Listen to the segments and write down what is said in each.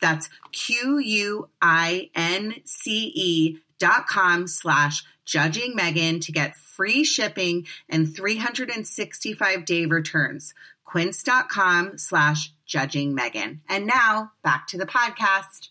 That's Q U I N C E dot com slash judging Megan to get free shipping and 365 day returns. Quince.com slash judging Megan. And now back to the podcast.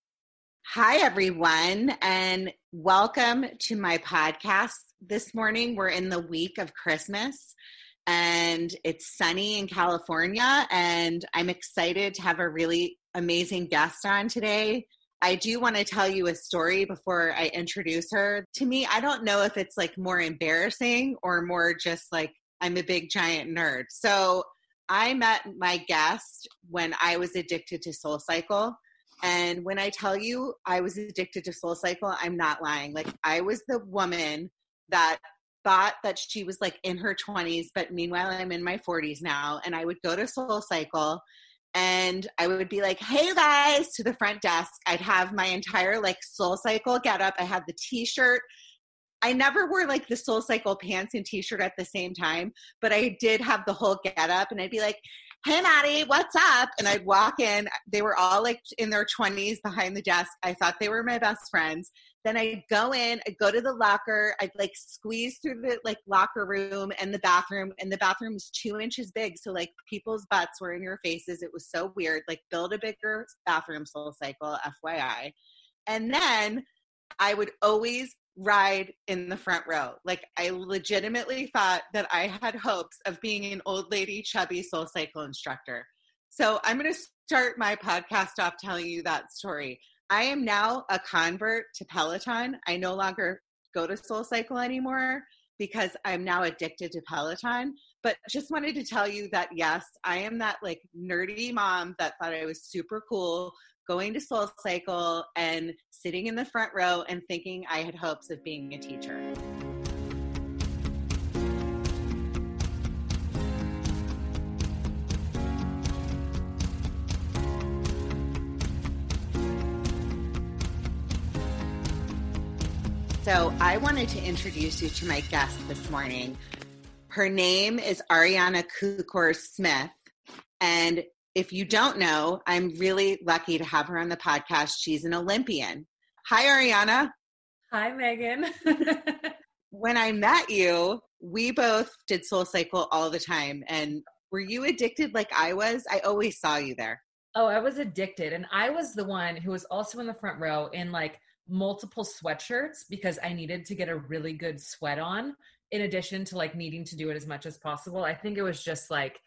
Hi, everyone, and welcome to my podcast. This morning, we're in the week of Christmas, and it's sunny in California, and I'm excited to have a really amazing guest on today. I do want to tell you a story before I introduce her. To me, I don't know if it's like more embarrassing or more just like I'm a big giant nerd. So, I met my guest when I was addicted to Soul Cycle and when I tell you I was addicted to Soul Cycle, I'm not lying. Like I was the woman that thought that she was like in her 20s, but meanwhile I'm in my 40s now. And I would go to Soul Cycle and I would be like, hey guys, to the front desk. I'd have my entire like Soul Cycle get up. I had the t shirt. I never wore like the Soul Cycle pants and t shirt at the same time, but I did have the whole get up and I'd be like, hey Maddie, what's up? And I'd walk in. They were all like in their 20s behind the desk. I thought they were my best friends. Then I'd go in, I'd go to the locker, I'd like squeeze through the like locker room and the bathroom, and the bathroom was two inches big. So like people's butts were in your faces. It was so weird. Like build a bigger bathroom soul cycle, FYI. And then I would always ride in the front row. Like I legitimately thought that I had hopes of being an old lady chubby soul cycle instructor. So I'm going to start my podcast off telling you that story. I am now a convert to Peloton. I no longer go to Soul Cycle anymore because I'm now addicted to Peloton. But just wanted to tell you that yes, I am that like nerdy mom that thought I was super cool going to Soul Cycle and sitting in the front row and thinking I had hopes of being a teacher. So, I wanted to introduce you to my guest this morning. Her name is Ariana Kukors Smith, and if you don't know, I'm really lucky to have her on the podcast. She's an Olympian. Hi, Ariana. Hi, Megan. when I met you, we both did Soul Cycle all the time. And were you addicted like I was? I always saw you there. Oh, I was addicted. And I was the one who was also in the front row in like multiple sweatshirts because I needed to get a really good sweat on, in addition to like needing to do it as much as possible. I think it was just like,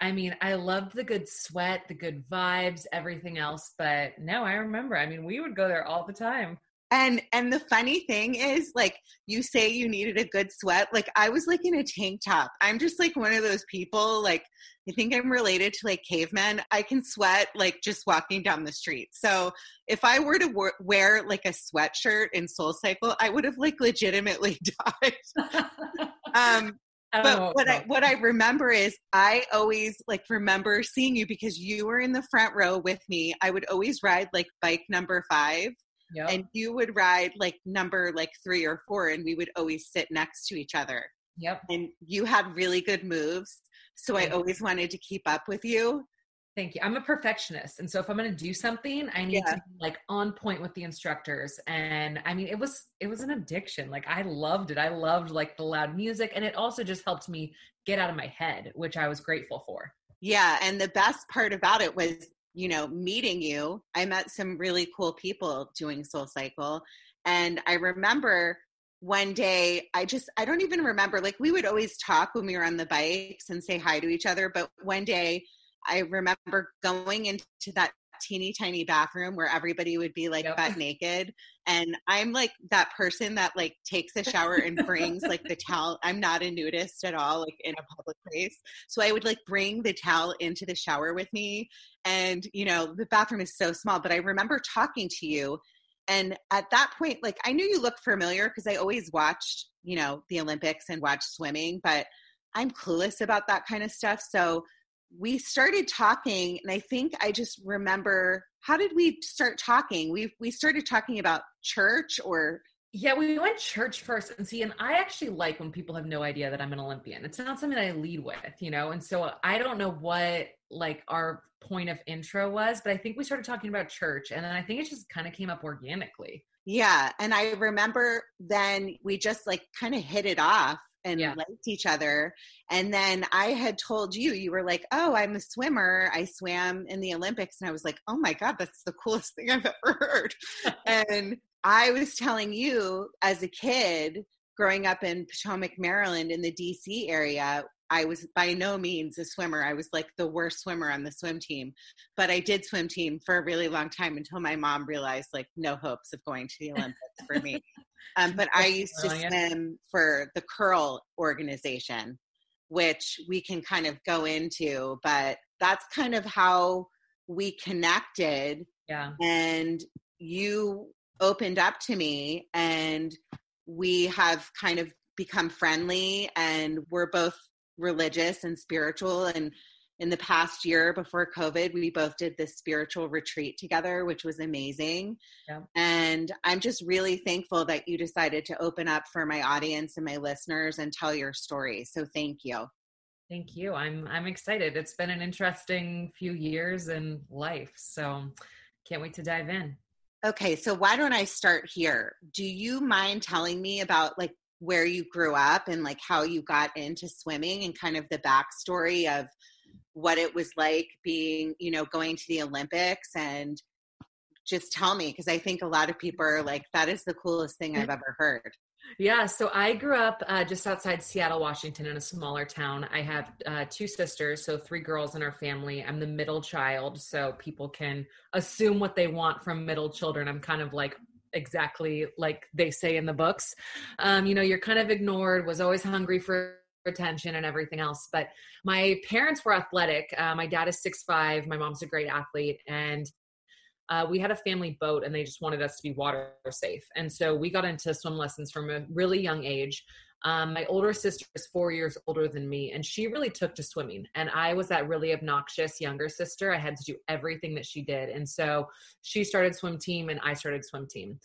I mean, I loved the good sweat, the good vibes, everything else. But no, I remember. I mean, we would go there all the time. And and the funny thing is, like you say, you needed a good sweat. Like I was like in a tank top. I'm just like one of those people. Like I think I'm related to like cavemen. I can sweat like just walking down the street. So if I were to wear like a sweatshirt in Soul Cycle, I would have like legitimately died. um, but what I what I remember is I always like remember seeing you because you were in the front row with me. I would always ride like bike number five. Yep. And you would ride like number like three or four, and we would always sit next to each other. Yep. And you had really good moves. So I always wanted to keep up with you. Thank you. I'm a perfectionist. And so if I'm going to do something, I need yeah. to be like on point with the instructors. And I mean, it was, it was an addiction. Like I loved it. I loved like the loud music. And it also just helped me get out of my head, which I was grateful for. Yeah. And the best part about it was, you know, meeting you. I met some really cool people doing Soul Cycle. And I remember one day i just i don't even remember like we would always talk when we were on the bikes and say hi to each other but one day I remember going into that teeny tiny bathroom where everybody would be like yep. butt naked and i'm like that person that like takes a shower and brings like the towel i'm not a nudist at all like in a public place so i would like bring the towel into the shower with me and you know the bathroom is so small but i remember talking to you and at that point like i knew you looked familiar because i always watched you know the olympics and watched swimming but i'm clueless about that kind of stuff so we started talking and i think i just remember how did we start talking? We we started talking about church or yeah we went church first and see and i actually like when people have no idea that i'm an olympian. It's not something i lead with you know and so i don't know what like our point of intro was but i think we started talking about church and then i think it just kind of came up organically. Yeah and i remember then we just like kind of hit it off and yeah. liked each other. And then I had told you, you were like, oh, I'm a swimmer. I swam in the Olympics. And I was like, oh my God, that's the coolest thing I've ever heard. and I was telling you as a kid, growing up in Potomac, Maryland, in the DC area, I was by no means a swimmer. I was like the worst swimmer on the swim team. But I did swim team for a really long time until my mom realized like no hopes of going to the Olympics for me. Um, but I used to swim for the curl organization, which we can kind of go into, but that's kind of how we connected. Yeah. And you opened up to me and we have kind of become friendly and we're both religious and spiritual and in the past year before COVID, we both did this spiritual retreat together, which was amazing. Yeah. And I'm just really thankful that you decided to open up for my audience and my listeners and tell your story. So thank you. Thank you. I'm I'm excited. It's been an interesting few years in life. So can't wait to dive in. Okay, so why don't I start here? Do you mind telling me about like where you grew up and like how you got into swimming and kind of the backstory of what it was like being, you know, going to the Olympics and just tell me because I think a lot of people are like, that is the coolest thing I've ever heard. Yeah, so I grew up uh, just outside Seattle, Washington, in a smaller town. I have uh, two sisters, so three girls in our family. I'm the middle child, so people can assume what they want from middle children. I'm kind of like exactly like they say in the books. Um, you know, you're kind of ignored, was always hungry for attention and everything else. But my parents were athletic. Uh, my dad is six five. My mom's a great athlete, and uh, we had a family boat, and they just wanted us to be water safe. And so we got into swim lessons from a really young age. Um, my older sister is four years older than me, and she really took to swimming. And I was that really obnoxious younger sister. I had to do everything that she did. And so she started swim team, and I started swim team.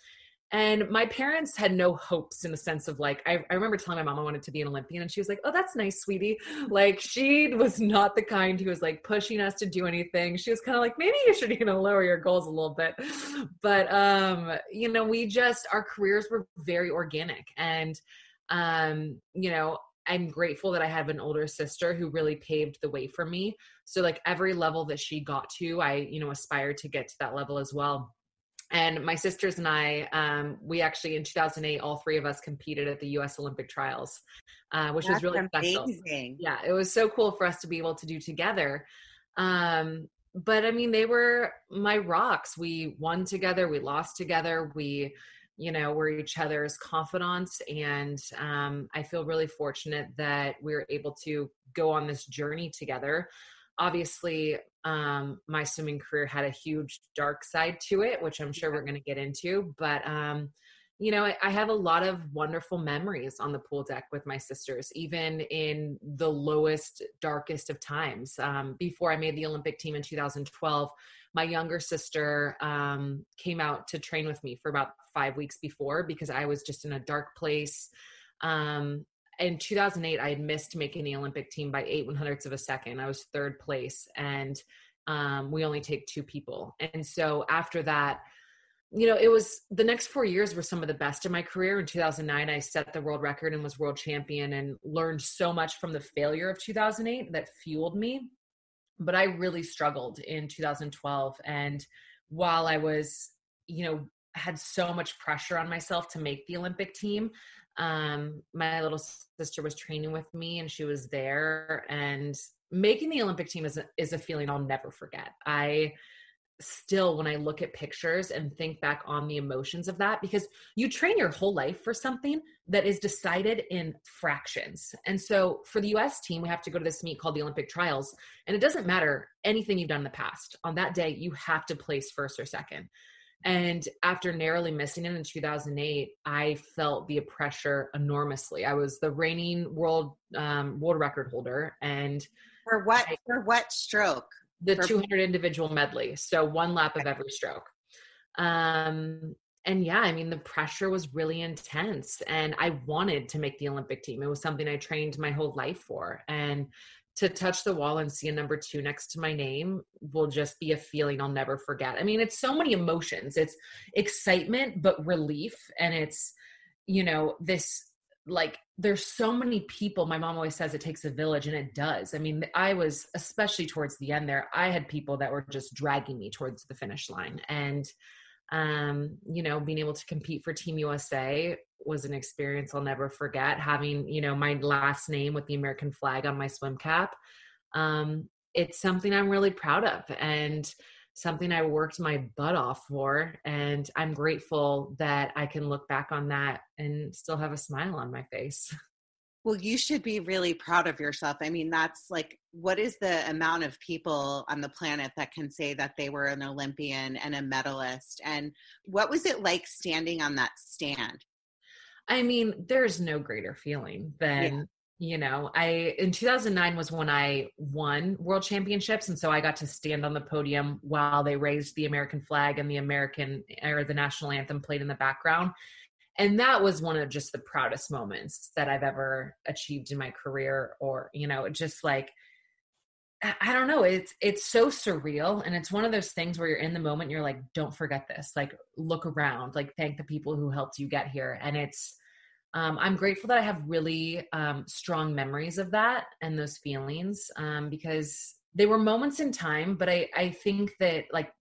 And my parents had no hopes in the sense of like, I, I, remember telling my mom I wanted to be an Olympian, and she was like, Oh, that's nice, sweetie. Like, she was not the kind who was like pushing us to do anything. She was kind of like, Maybe you should, you know, lower your goals a little bit. But, um, you know, we just, our careers were very organic. And, um, you know, I'm grateful that I have an older sister who really paved the way for me. So, like, every level that she got to, I, you know, aspired to get to that level as well and my sisters and I, um, we actually in 2008, all three of us competed at the U.S. Olympic trials, uh, which That's was really amazing. special. Yeah, it was so cool for us to be able to do together. Um, but I mean, they were my rocks. We won together, we lost together, we you know we're each other's confidants and um, i feel really fortunate that we were able to go on this journey together obviously um, my swimming career had a huge dark side to it which i'm sure we're going to get into but um, you know I, I, have a lot of wonderful memories on the pool deck with my sisters even in the lowest darkest of times um, before i made the olympic team in 2012 my younger sister um, came out to train with me for about five weeks before because I was just in a dark place. Um, in 2008, I had missed making the Olympic team by eight one hundredths of a second. I was third place, and um, we only take two people. And so after that, you know, it was the next four years were some of the best in my career. In 2009, I set the world record and was world champion and learned so much from the failure of 2008 that fueled me but I really struggled in 2012. And while I was, you know, had so much pressure on myself to make the Olympic team, um, my little sister was training with me and she was there. And making the Olympic team is a, is a feeling I'll never forget. I still when I look at pictures and think back on the emotions of that because you train your whole life for something that is decided in fractions. And so for the US team, we have to go to this meet called the Olympic Trials. And it doesn't matter anything you've done in the past. On that day, you have to place first or second. And after narrowly missing it in 2008, I felt the pressure enormously. I was the reigning world um, world record holder, and for what I, for what stroke? the 200 individual medley so one lap of every stroke um and yeah i mean the pressure was really intense and i wanted to make the olympic team it was something i trained my whole life for and to touch the wall and see a number two next to my name will just be a feeling I'll never forget. I mean, it's so many emotions. It's excitement, but relief. And it's, you know, this like there's so many people my mom always says it takes a village and it does i mean i was especially towards the end there i had people that were just dragging me towards the finish line and um you know being able to compete for team usa was an experience i'll never forget having you know my last name with the american flag on my swim cap um it's something i'm really proud of and something I worked my butt off for. And I'm grateful that I can look back on that and still have a smile on my face. Well, you should be really proud of yourself. I mean, that's like, what is the amount of people on the planet that can say that they were an Olympian and a medalist? And what was it like standing on that stand? I mean, there's no greater feeling than you know i in 2009 was when i won world championships and so i got to stand on the podium while they raised the american flag and the american or the national anthem played in the background and that was one of just the proudest moments that i've ever achieved in my career or you know just like I don't know. It's it's so surreal, and it's one of those things where you're in the moment. You're like, don't forget this. Like, look around. Like, thank the people who helped you get here. And it's um, I'm grateful that I have really um, strong memories of that and those feelings um, because they were moments in time, but I, I think that like,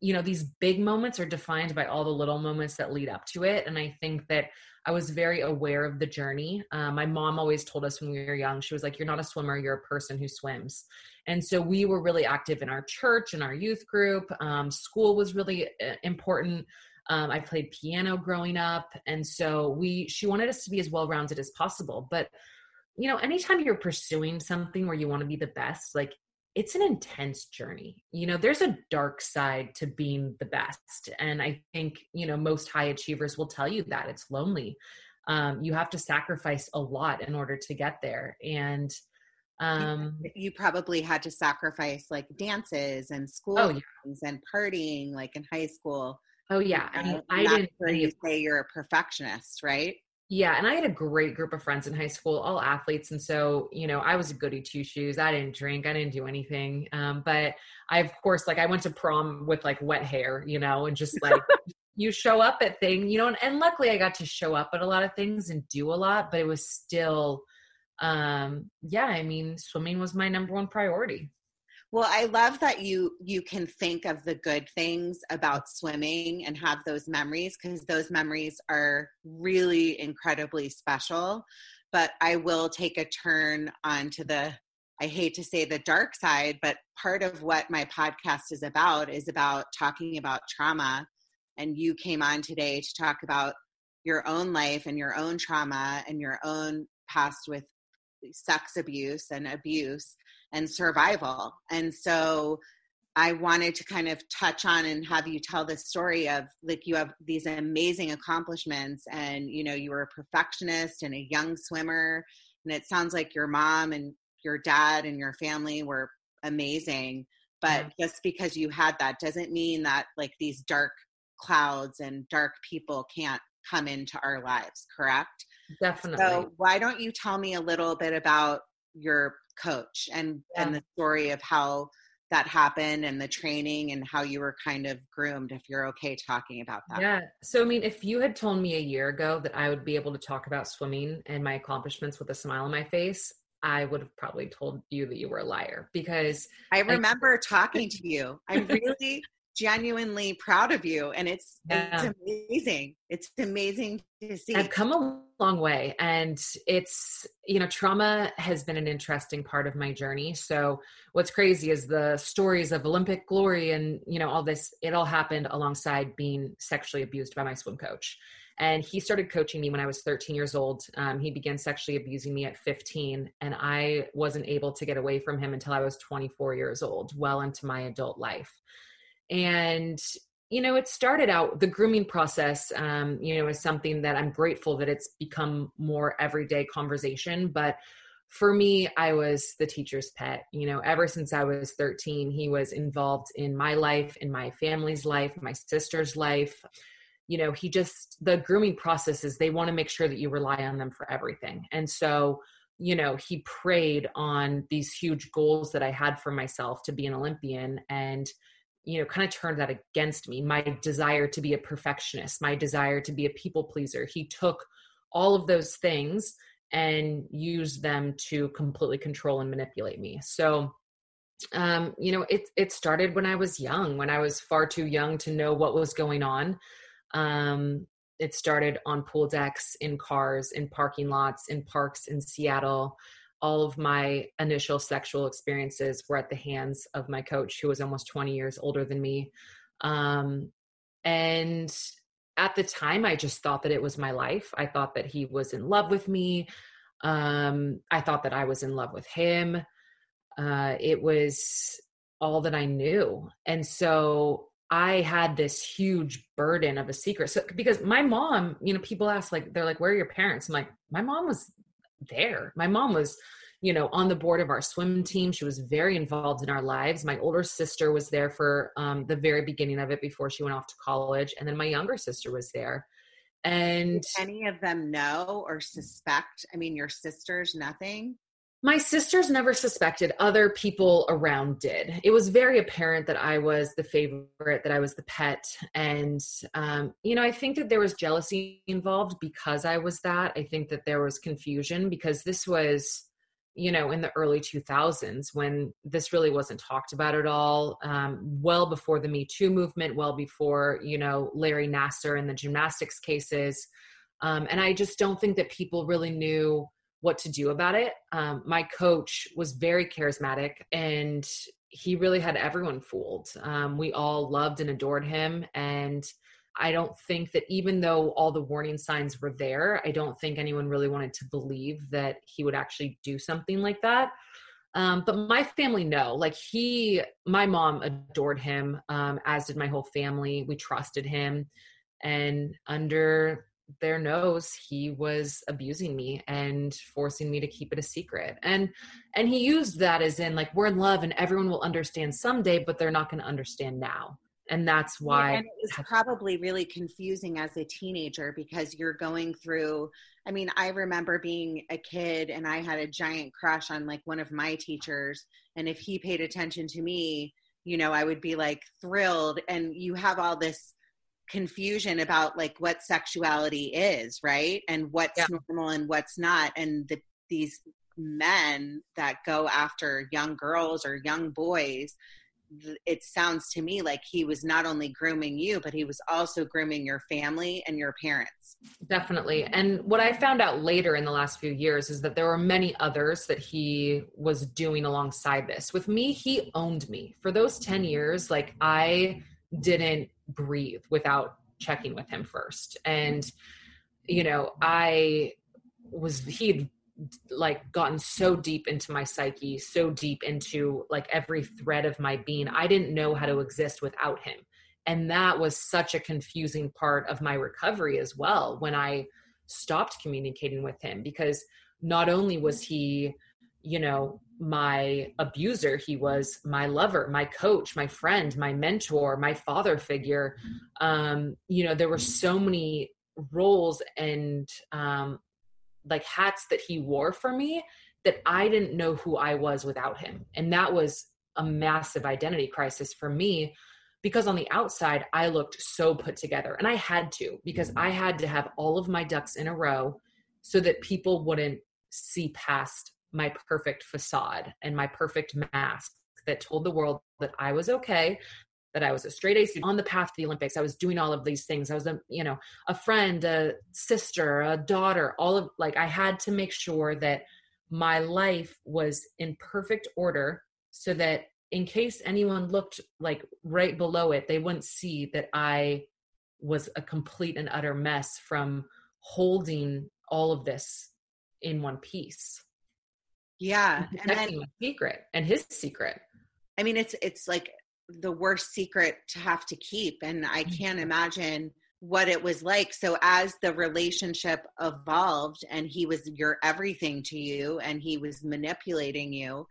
you know, these big moments are defined by all the little moments that lead up to it. And I think that I was very aware of the journey. Um, my mom always told us when we were young, she was like, You're not a swimmer, you're a person who swims. And so we were really active in our church and our youth group. Um, school was really uh, important. Um, I played piano growing up, and so we she wanted us to be as well rounded as possible. But you know, anytime you're pursuing something where you want to be the best, like it's an intense journey. You know, there's a dark side to being the best, and I think you know most high achievers will tell you that it's lonely. Um, you have to sacrifice a lot in order to get there, and um you probably had to sacrifice like dances and school oh, yeah. and partying like in high school Oh yeah, I mean, I didn't. Where you say you're a perfectionist, right? Yeah, and I had a great group of friends in high school, all athletes, and so you know, I was a goody two shoes. I didn't drink, I didn't do anything, um, but I, of course, like I went to prom with like wet hair, you know, and just like you show up at things, you know, and, and luckily I got to show up at a lot of things and do a lot, but it was still, um, yeah, I mean, swimming was my number one priority. Well, I love that you you can think of the good things about swimming and have those memories because those memories are really incredibly special. But I will take a turn onto the I hate to say the dark side, but part of what my podcast is about is about talking about trauma and you came on today to talk about your own life and your own trauma and your own past with sex abuse and abuse and survival. And so I wanted to kind of touch on and have you tell the story of like you have these amazing accomplishments and you know you were a perfectionist and a young swimmer and it sounds like your mom and your dad and your family were amazing but yeah. just because you had that doesn't mean that like these dark clouds and dark people can't come into our lives correct definitely so why don't you tell me a little bit about your coach and yeah. and the story of how that happened and the training and how you were kind of groomed if you're okay talking about that. Yeah. So I mean if you had told me a year ago that I would be able to talk about swimming and my accomplishments with a smile on my face, I would have probably told you that you were a liar because I remember I, talking to you. I'm really genuinely proud of you and it's yeah. it's amazing it's amazing to see i've come a long way and it's you know trauma has been an interesting part of my journey. So what's crazy is the stories of olympic glory and you know all this it all happened alongside being sexually abused by my swim coach. And he started coaching me when i was 13 years old. Um, he began sexually abusing me at 15 and i wasn't able to get away from him until i was 24 years old well into my adult life. And you know it started out the grooming process um, you know is something that i'm grateful that it's become more everyday conversation but for me i was the teacher's pet you know ever since i was 13 he was involved in my life in my family's life my sister's life. You know he just the grooming process is they want to make sure that you rely on them for everything and so you know he preyed on these huge goals that i had for myself to be an olympian and you know kind of turned that against me. My desire to be a perfectionist my desire to be a people pleaser. He took all of those things and used them to completely control and manipulate me. So um you know it it started when i was young when i was far too young to know what was going on. Um it started on pool decks in cars in parking lots in parks in seattle all of my initial sexual experiences were at the hands of my coach who was almost 20 years older than me. Um, and at the time i just thought that it was my life. I thought that he was in love with me. Um, i thought that i was in love with him. Uh, it was all that i knew. And so I had this huge burden of a secret. So because my mom, you know, people ask like they're like, "Where are your parents?" I'm like, my mom was there. My mom was, you know, on the board of our swim team. She was very involved in our lives. My older sister was there for um, the very beginning of it before she went off to college. And then my younger sister was there. And Did any of them know or suspect? I mean, your sisters, nothing? My sisters never suspected, other people around did. It was very apparent that I was the favorite, that I was the pet. And, um, you know, I think that there was jealousy involved because I was that. I think that there was confusion because this was, you know, in the early 2000s when this really wasn't talked about at all, um, well before the Me Too movement, well before, you know, Larry Nassar and the gymnastics cases. Um, and I just don't think that people really knew what to do about it. Um, my coach was very charismatic and he really had everyone fooled. Um, we all loved and adored him. And I don't think that even though all the warning signs were there, I don't think anyone really wanted to believe that he would actually do something like that. Um, but my family know, like he, my mom adored him, um, as did my whole family. We trusted him. And under their nose he was abusing me and forcing me to keep it a secret. And and he used that as in like we're in love and everyone will understand someday but they're not going to understand now. And that's why yeah, and it was probably really confusing as a teenager because you're going through i mean i remember being a kid and i had a giant crush on like one of my teachers. And if he paid attention to me you know i would be like thrilled. And you have all this confusion about like what sexuality is, right? And what's yeah. normal and what's not. And the, these men that go after young girls or young boys, it sounds to me like he was not only grooming you, but he was also grooming your family and your parents. Definitely. And what I found out later in the last few years is that there were many others that he was doing alongside this. With me, he owned me. For those 10 years, like I didn't breathe without checking with him first. And, you know, I was, he'd like gotten so deep into my psyche, so deep into like every thread of my being. I didn't know how to exist without him. And that was such a confusing part of my recovery as well when I stopped communicating with him because not only was he, you know, my abuser, he was my lover, my coach, my friend, my mentor, my father figure. Um, you know, there were so many roles and um, like hats that he wore for me that I didn't know who I was without him. And that was a massive identity crisis for me because on the outside I looked so put together and I had to because I had to have all of my ducks in a row so that people wouldn't see past my perfect facade and my perfect mask that told the world that I was okay, that I was a straight A student on the path to the Olympics. I was doing all of these things. I was a, you know, a friend, a sister, a daughter, all of like I had to make sure that my life was in perfect order so that in case anyone looked like right below it, they wouldn't see that I was a complete and utter mess from holding all of this in one piece. Yeah. And, then, secret and his secret. I mean, it's it's like the worst secret to have to keep. And I mm-hmm. can't imagine what it was like. So as the relationship evolved and he was your everything to you and he was manipulating you,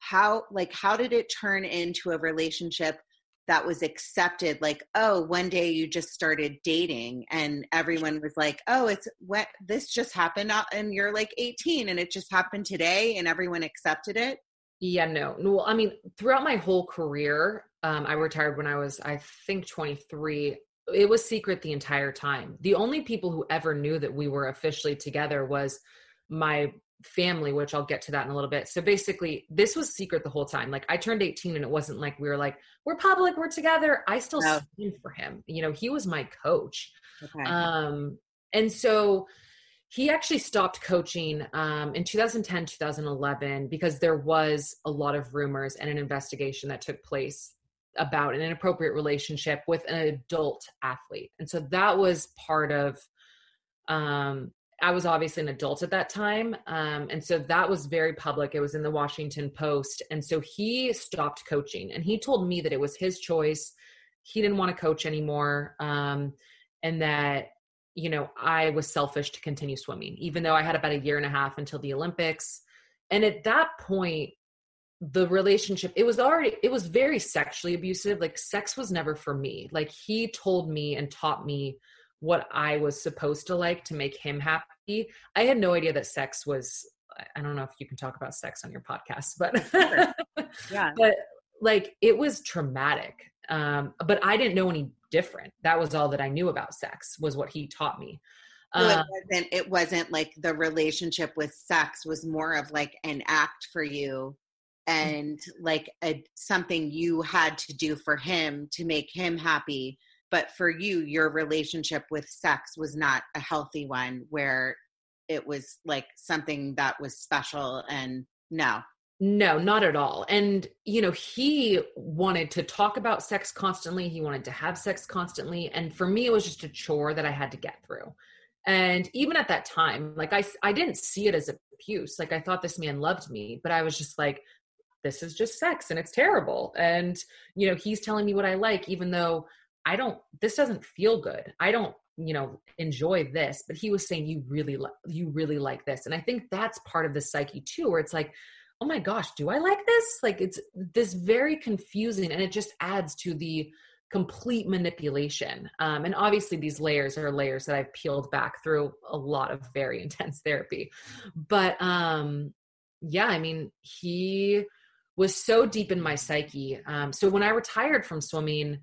how like how did it turn into a relationship that was accepted like oh one day you just started dating and everyone was like oh it's what this just happened and you're like 18 and it just happened today and everyone accepted it? Yeah no well i mean throughout my whole career um, i retired when i was i think 23 it was secret the entire time. The only people who ever knew that we were officially together was my family which i'll get to that in a little bit. So basically this was secret the whole time. Like i turned 18 and it wasn't like we were like we're public we're together. I still no. for him. You know he was my coach. Okay. um and so he actually stopped coaching um, in 2010 2011 because there was a lot of rumors and an investigation that took place about an inappropriate relationship with an adult athlete. And so that was part of um, I was obviously an adult at that time. Um, and so that was very public. It was in the Washington Post. And so he stopped coaching and he told me that it was his choice. He didn't want to coach anymore. Um, and that, you know, I was selfish to continue swimming, even though I had about a year and a half until the Olympics. And at that point, the relationship it was already it was very sexually abusive like sex was never for me like he told me and taught me what I was supposed to like to make him happy. I had no idea that sex was I don't know if you can talk about sex on your podcast, but yeah. But like it was traumatic. Um, but I didn't know any different. That was all that I knew about sex was what he taught me. So it um, wasn't it wasn't like the relationship with sex was more of like an act for you mm. and like a something you had to do for him to make him happy but for you your relationship with sex was not a healthy one where it was like something that was special and no? No not at all and you know he wanted to talk about sex constantly he wanted to have sex constantly and for me it was just a chore that i had to get through and even at that time like i i didn't see it as abuse like i thought this man loved me but i was just like this is just sex and it's terrible and you know he's telling me what i like even though I don't, this doesn't feel good. I don't, you know, enjoy this. But he was saying, you really, li- you really like this. And I think that's part of the psyche too, where it's like, oh my gosh, do I like this? Like it's this very confusing and it just adds to the complete manipulation. Um, and obviously, these layers are layers that I've peeled back through a lot of very intense therapy. But um, yeah, I mean, he was so deep in my psyche. Um, so when I retired from swimming,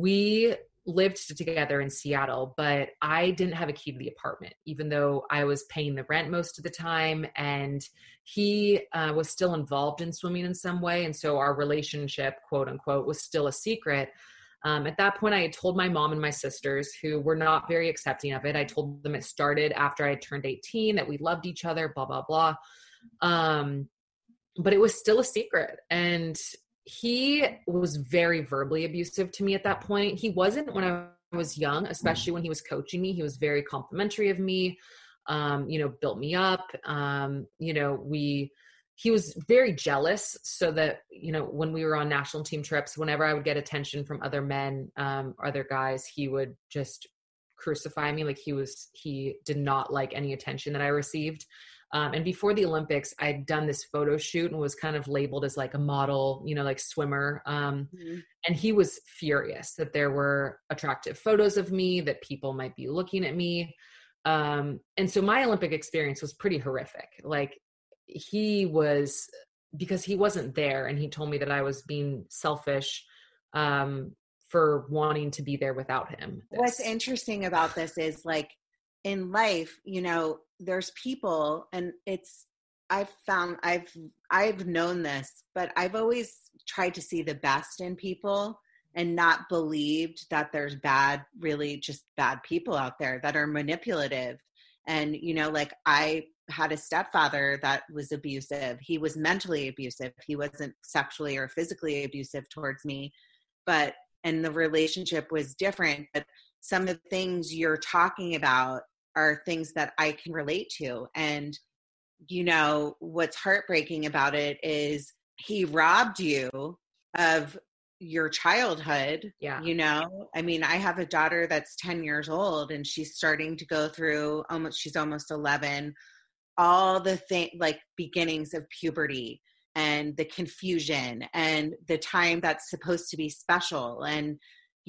we lived together in Seattle, but I didn't have a key to the apartment, even though I was paying the rent most of the time. And he uh, was still involved in swimming in some way. And so our relationship, quote unquote, was still a secret. Um, at that point, I had told my mom and my sisters, who were not very accepting of it. I told them it started after I turned 18, that we loved each other, blah, blah, blah. Um, but it was still a secret. And he was very verbally abusive to me at that point. He wasn't when I was young, especially when he was coaching me. He was very complimentary of me, um, you know, built me up. Um, you know, we, he was very jealous so that you know when we were on national team trips whenever i would get attention from other men um, other guys he would just crucify me like he was he did not like any attention that i received um, and before the olympics i'd done this photo shoot and was kind of labeled as like a model you know like swimmer um, mm-hmm. and he was furious that there were attractive photos of me that people might be looking at me um, and so my olympic experience was pretty horrific like he was because he wasn't there and he told me that i was being selfish um, for wanting to be there without him. This. What's interesting about this is like in life, you know, there's people and it's I've found I've I've known this, but I've always tried to see the best in people and not believed that there's bad really just bad people out there that are manipulative. And you know, like I had a stepfather that was abusive. He was mentally abusive. He wasn't sexually or physically abusive towards me, but and the relationship was different but some of the things you're talking about are things that i can relate to and you know what's heartbreaking about it is he robbed you of your childhood yeah. you know? I mean i have a daughter that's 10 years old and she's starting to go through almost she's almost 11 all the thing like beginnings of puberty and the confusion and the time that's supposed to be special and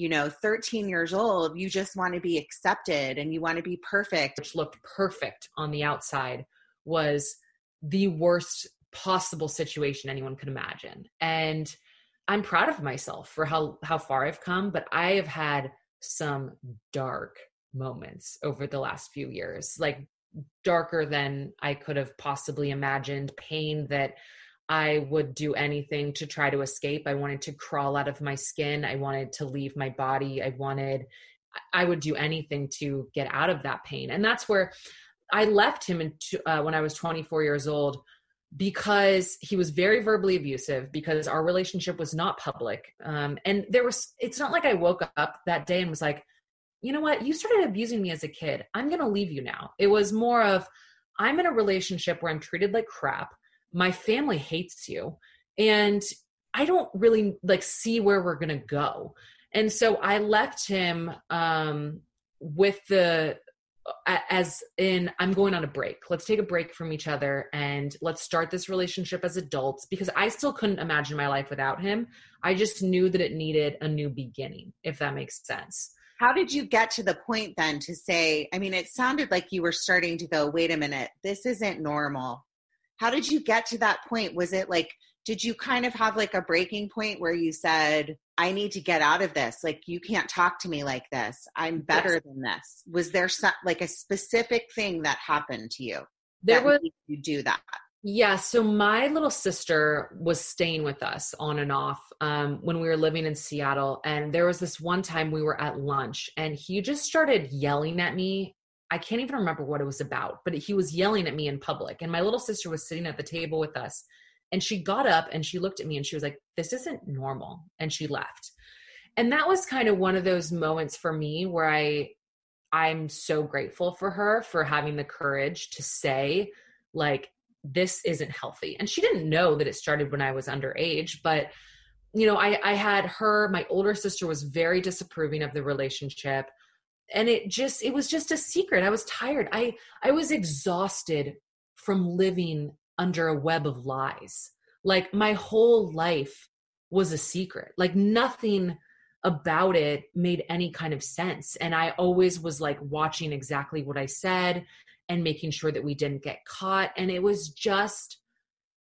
you know 13 years old you just want to be accepted and you want to be perfect. Which looked perfect on the outside was the worst possible situation anyone could imagine. And i'm proud of myself for how how far i've come but i have had some dark moments over the last few years like darker than i could have possibly imagined pain that I would do anything to try to escape. I wanted to crawl out of my skin. I wanted to leave my body. I wanted, I would do anything to get out of that pain. And that's where I left him in, uh, when I was 24 years old because he was very verbally abusive because our relationship was not public um, and there was it's not like i woke up that day and was like you know what you started abusing me as a kid i'm going to leave you now it was more of i'm in a relationship where i'm treated like crap my family hates you. And i don't really like see where we're to go. And so i left him um with the as in i'm going on a break. Let's take a break from each other and let's start this relationship as adults. Because i still couldn't imagine my life without him. I just knew that it needed a new beginning if that makes sense. How did you get to the point then to say i mean it sounded like you were starting to go wait a minute. This isn't normal how did you get to that point? Was it like did you kind of have like a breaking point where you said i need to get out of this. Like you can't talk to me like this. I'm better yes. than this. Was there some like a specific thing that happened to you there was you do that? Yeah so my little sister was staying with us on and off um, when we were living in seattle and there was this one time we were at lunch and he just started yelling at me I can't even remember what it was about, but he was yelling at me in public. And my little sister was sitting at the table with us. And she got up and she looked at me and she was like, This isn't normal. And she left. And that was kind of one of those moments for me where I I'm so grateful for her for having the courage to say, like, this isn't healthy. And she didn't know that it started when I was underage, but you know, I, I had her, my older sister was very disapproving of the relationship and it just it was just a secret. I was tired. I i was exhausted from living under a web of lies. Like my whole life was a secret. Like nothing about it made any kind of sense. And i always was like watching exactly what i said and making sure that we didn't get caught. And it was just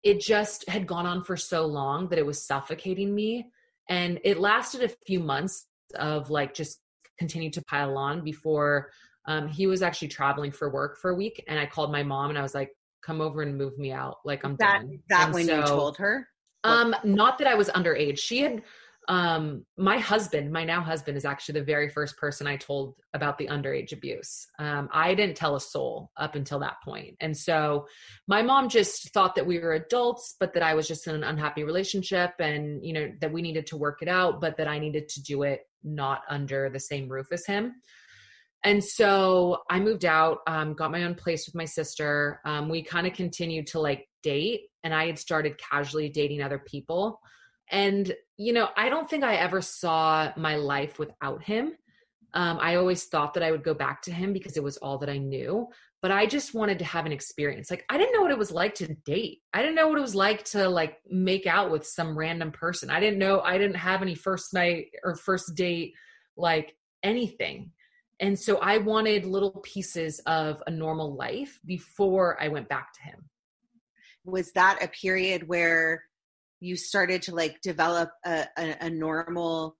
it just had gone on for so long that it was suffocating me. And it lasted a few months of like just continued to pile on before um, he was actually traveling for work for a week and i called my mom and i was like come over and move me out. Like i'm that, done. that and when so, you told her? Um not that i was underage. She had um, my husband, my now husband, is actually the very first person I told about the underage abuse. Um, I didn't tell a soul up until that point. And so my mom just thought that we were adults, but that I was just in an unhappy relationship and, you know, that we needed to work it out, but that I needed to do it not under the same roof as him. And so I moved out, um, got my own place with my sister. Um, we kind of continued to like date, and I had started casually dating other people. And, you know, I don't think I ever saw my life without him. Um, I always thought that I would go back to him because it was all that I knew. But I just wanted to have an experience. Like, I didn't know what it was like to date. I didn't know what it was like to like make out with some random person. I didn't know, I didn't have any first night or first date, like anything. And so I wanted little pieces of a normal life before I went back to him. Was that a period where you started to like develop a, a, a normal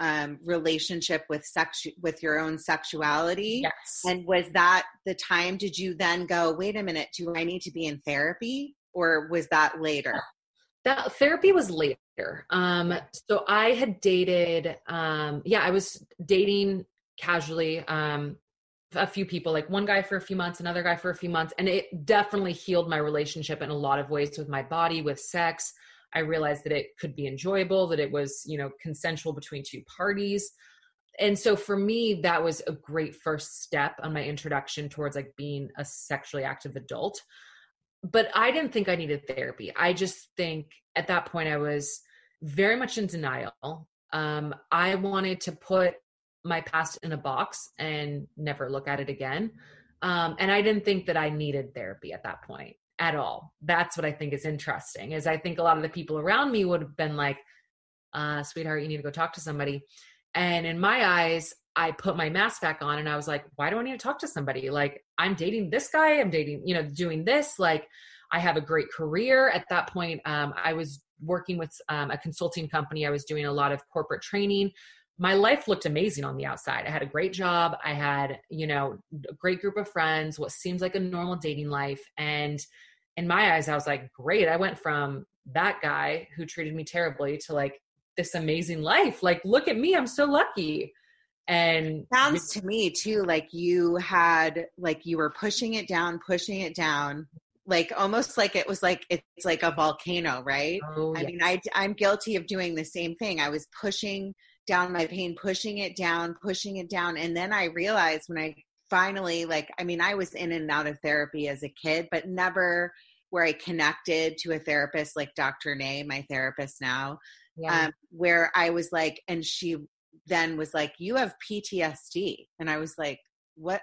um, relationship with sex with your own sexuality? Yes. And was that the time did you then go wait a minute do i need to be in therapy? Or was that later? That therapy was later. Um so i had dated um yeah i was dating casually um a few people like one guy for a few months another guy for a few months and it definitely healed my relationship in a lot of ways with my body with sex I realized that it could be enjoyable, that it was, you know, consensual between two parties. And so for me, that was a great first step on my introduction towards like being a sexually active adult. But I didn't think I needed therapy. I just think at that point I was very much in denial. Um, I wanted to put my past in a box and never look at it again. Um, and I didn't think that I needed therapy at that point at all. That's what I think is interesting. Is I think a lot of the people around me would have been like, uh, "Sweetheart, you need to go talk to somebody." And in my eyes, I put my mask back on and I was like, "Why do I need to talk to somebody? Like, I'm dating this guy. I'm dating, you know, doing this. Like, I have a great career." At that point, um, I was working with um, a consulting company. I was doing a lot of corporate training my life looked amazing on the outside. I had a great job. I had, you know, a great group of friends, what seems like a normal dating life. And in my eyes, I was like, great. I went from that guy who treated me terribly to like this amazing life. Like, look at me, I'm so lucky. And sounds to me too like you had like you were pushing it down, pushing it down, like almost like it was like it's like a volcano, right? Oh, I mean, I I'm guilty of doing the same thing. I was pushing down my pain, pushing it down, pushing it down, and then I realized when I finally like I mean, I was in and out of therapy as a kid, but never where I connected to a therapist like Dr. Nay, my therapist now, yeah. um, where I was like, and she then was like, "You have PTSD," and I was like, "What?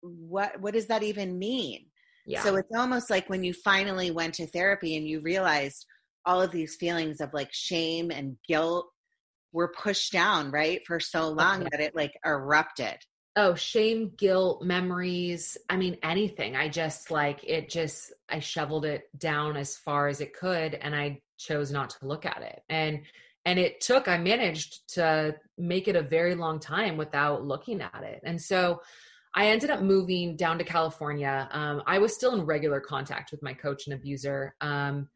What? What does that even mean?" Yeah. So it's almost like when you finally went to therapy and you realized all of these feelings of like shame and guilt were pushed down, right, for so long okay. that it like erupted oh shame guilt memories i mean anything. I just like it just i shoveled it down as far as it could and i chose not to look at it. And and it took i managed to make it a very long time without looking at it. And so i ended up moving down to california. Um, i was still in regular contact with my coach and abuser. Um,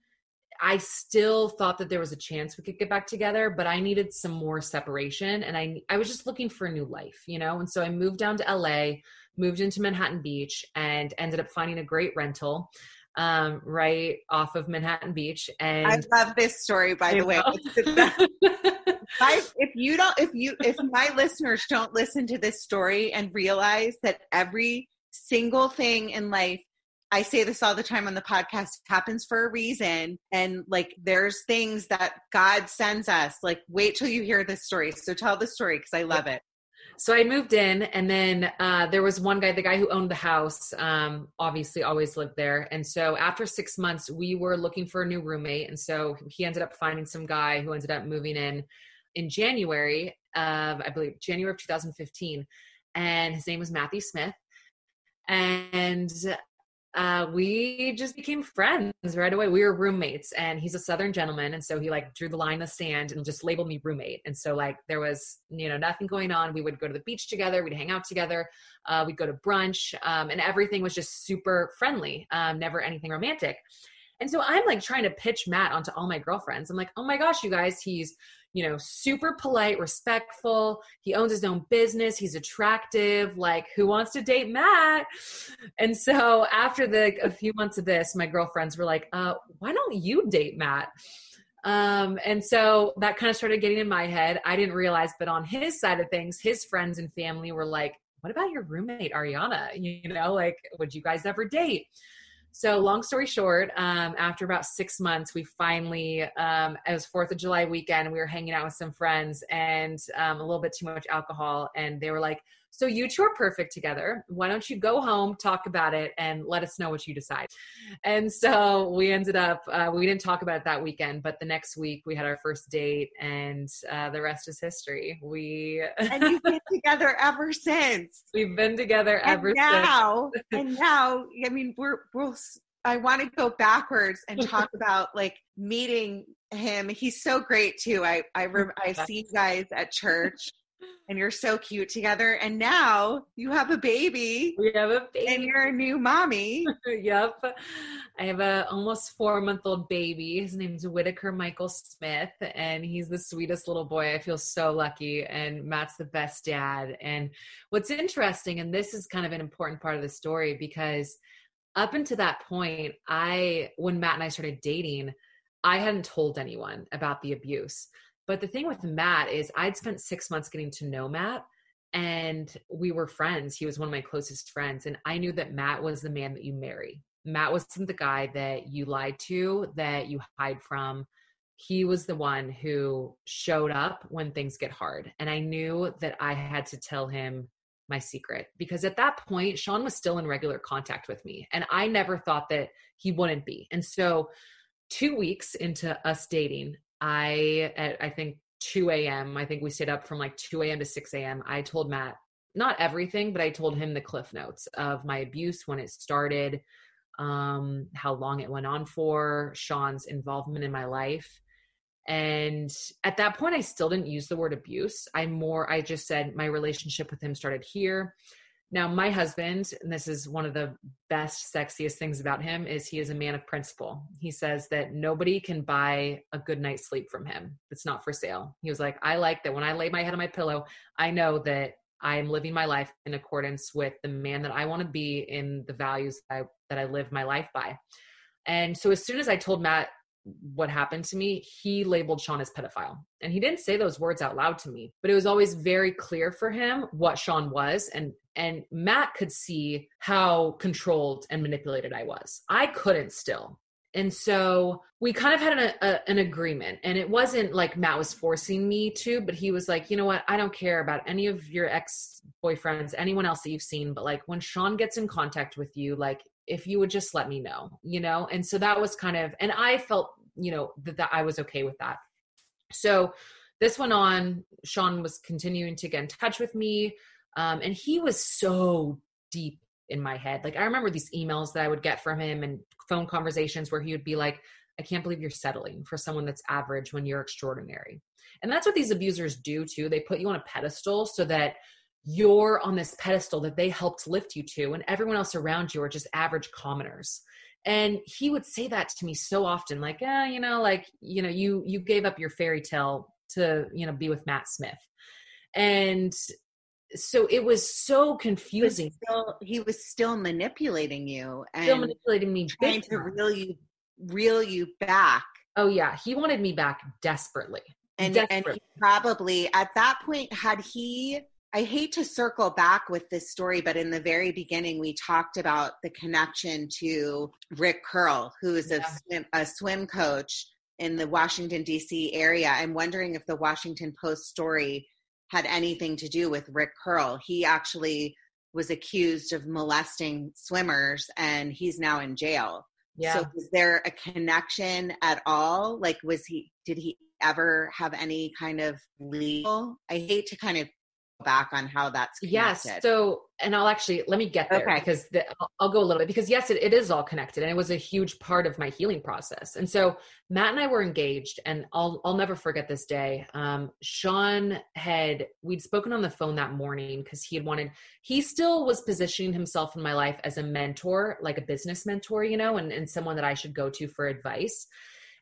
I still thought that there was a chance we could get back together, but I needed some more separation and I I was just looking for a new life, you know? And so I moved down to LA, moved into Manhattan Beach and ended up finding a great rental um, right off of Manhattan Beach. And I love this story, by the way. I, if you don't, if you, if my listeners don't listen to this story and realize that every single thing in life I say this all the time on the podcast happens for a reason. And like there's things that God sends us. Like, wait till you hear this story. So tell the story because I love it. So I moved in, and then uh, there was one guy, the guy who owned the house, um, obviously always lived there. And so after six months, we were looking for a new roommate. And so he ended up finding some guy who ended up moving in in January of, I believe, January of 2015. And his name was Matthew Smith. And uh, we just became friends right away. We were roommates, and he's a Southern gentleman, and so he like drew the line in the sand and just labeled me roommate. And so like there was you know nothing going on. We would go to the beach together, we'd hang out together, uh, we'd go to brunch, um, and everything was just super friendly. Um, never anything romantic. And so I'm like trying to pitch Matt onto all my girlfriends. I'm like, oh my gosh, you guys, he's you know, super polite, respectful. He owns his own business. He's attractive. Like, who wants to date Matt? And so after the a few months of this, my girlfriends were like, uh, why don't you date Matt? Um, and so that kind of started getting in my head. I didn't realize, but on his side of things, his friends and family were like, what about your roommate, Ariana? You know, like, would you guys ever date? So, long story short, um, after about six months, we finally, um, it was Fourth of July weekend, we were hanging out with some friends and um, a little bit too much alcohol. And they were like, so you two are perfect together. Why don't you go home, talk about it, and let us know what you decide? And so we ended up, uh, we didn't talk about it that weekend, but the next week we had our first date, and uh, the rest is history. We and you've been together ever since. We've been together and ever now, since. and now, I mean, we're we're. I want to go backwards and talk about like meeting him. He's so great too. I I I see you guys at church and you're so cute together. And now you have a baby. We have a baby. And you're a new mommy. yep. I have a almost four month old baby. His name's Whitaker Michael Smith, and he's the sweetest little boy. I feel so lucky. And Matt's the best dad. And what's interesting, and this is kind of an important part of the story because up until that point, I, when Matt and I started dating, I hadn't told anyone about the abuse. But the thing with Matt is I'd spent six months getting to know Matt and we were friends. He was one of my closest friends. And I knew that Matt was the man that you marry. Matt wasn't the guy that you lied to, that you hide from. He was the one who showed up when things get hard. And I knew that I had to tell him my secret because at that point, Sean was still in regular contact with me. And I never thought that he wouldn't be. And so, two weeks into us dating, I at I think 2 a.m. I think we stayed up from like 2 a.m. to 6 a.m. I told Matt not everything, but I told him the cliff notes of my abuse when it started, um, how long it went on for, Sean's involvement in my life. And at that point, I still didn't use the word abuse. I more, I just said my relationship with him started here. Now, my husband, and this is one of the best, sexiest things about him, is he is a man of principle. He says that nobody can buy a good night's sleep from him. It's not for sale. He was like, I like that when I lay my head on my pillow, I know that I'm living my life in accordance with the man that I want to be in the values that I, that I live my life by. And so as soon as I told Matt what happened to me, he labeled Sean as pedophile. And he didn't say those words out loud to me, but it was always very clear for him what Sean was. And and Matt could see how controlled and manipulated I was. I couldn't still. And so we kind of had an, a, an agreement. And it wasn't like Matt was forcing me to, but he was like, you know what? I don't care about any of your ex boyfriends, anyone else that you've seen. But like when Sean gets in contact with you, like if you would just let me know, you know? And so that was kind of, and I felt, you know, that, that I was okay with that. So this went on. Sean was continuing to get in touch with me. Um, and he was so deep in my head. Like I remember these emails that I would get from him and phone conversations where he would be like, I can't believe you're settling for someone that's average when you're extraordinary. And that's what these abusers do too. They put you on a pedestal so that you're on this pedestal that they helped lift you to and everyone else around you are just average commoners and he would say that to me so often like yeah you know like you know you you gave up your fairy tale to you know be with matt smith and so it was so confusing he was still, he was still manipulating you and still manipulating me trying to reel you reel you back oh yeah he wanted me back desperately and desperately. and probably at that point had he I hate to circle back with this story, but in the very beginning, we talked about the connection to Rick Curl, who is yeah. a, swim, a swim coach in the Washington, D.C. area. I'm wondering if the Washington Post story had anything to do with Rick Curl. He actually was accused of molesting swimmers and he's now in jail. Yeah. So is there a connection at all? Like was he did he ever have any kind of legal I hate to kind of back on how that's connected. Yes. So, and I'll actually let me get there okay. because the, I'll go a little bit because yes, it, it is all connected, and it was a huge part of my healing process. And so Matt and I were engaged, and I'll I'll never forget this day. Um, Sean had we'd spoken on the phone that morning because he had wanted he still was positioning himself in my life as a mentor, like a business mentor, you know, and and someone that I should go to for advice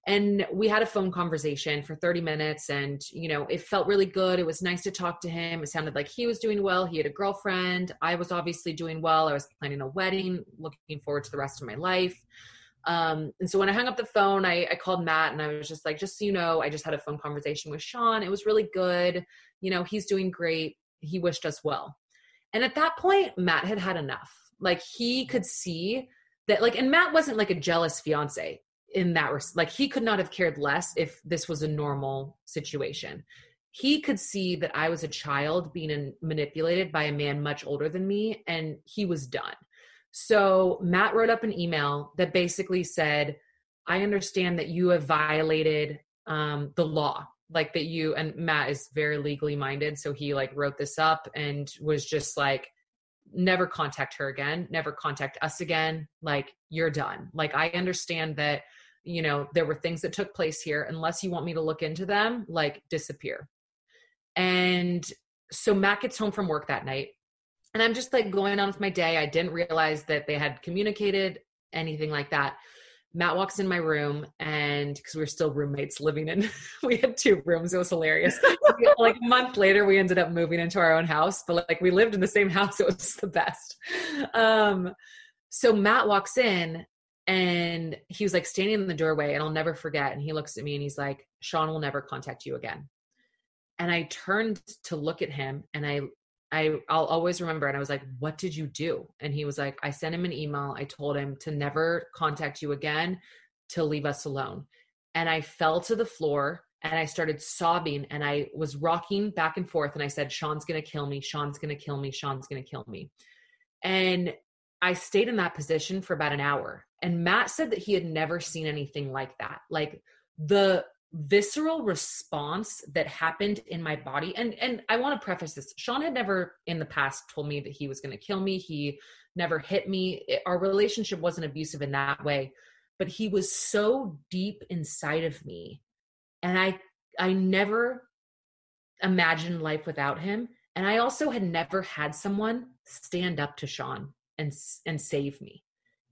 and we had a phone conversation for 30 minutes and you know it felt really good. It was nice to talk to him. It sounded like he was doing well. He had a girlfriend. I was obviously doing well. I was planning a wedding looking forward to the rest of my life. Um, and so when i hung up the phone I, I called matt and i was just like just so you know i just had a phone conversation with sean. It was really good. You know he's doing great. He wished us well. And at that point matt had had enough. Like he could see that like and matt wasn't like a jealous fiance in that res- like he could not have cared less if this was a normal situation. He could see that i was a child being manipulated by a man much older than me and he was done. So matt wrote up an email that basically said i understand that you have violated um, the law like that you and matt is very legally minded so he like wrote this up and was just like never contact her again never contact us again like you're done. Like i understand that you know there were things that took place here unless you want me to look into them like disappear. And so matt gets home from work that night and i'm just like going on with my day. I didn't realize that they had communicated anything like that. Matt walks in my room and because we were still roommates living in we had two rooms it was hilarious. Like a month later we ended up moving into our own house but like we lived in the same house it was the best. Um so matt walks in and he was like standing in the doorway and I'll never forget. And he looks at me and he's like, Sean will never contact you again. And I turned to look at him and I I I'll always remember and I was like, "What did you do?" And he was like, "I sent him an email. I told him to never contact you again, to leave us alone." And I fell to the floor and I started sobbing and I was rocking back and forth and I said, "Sean's going to kill me. Sean's going to kill me. Sean's going to kill me." And I stayed in that position for about an hour. And Matt said that he had never seen anything like that. Like the visceral response that happened in my body and and I want to preface this. Sean had never in the past told me that he was going to kill me. He never hit me. It, our relationship wasn't abusive in that way, but he was so deep inside of me. And I I never imagined life without him. And I also had never had someone stand up to Sean and and save me.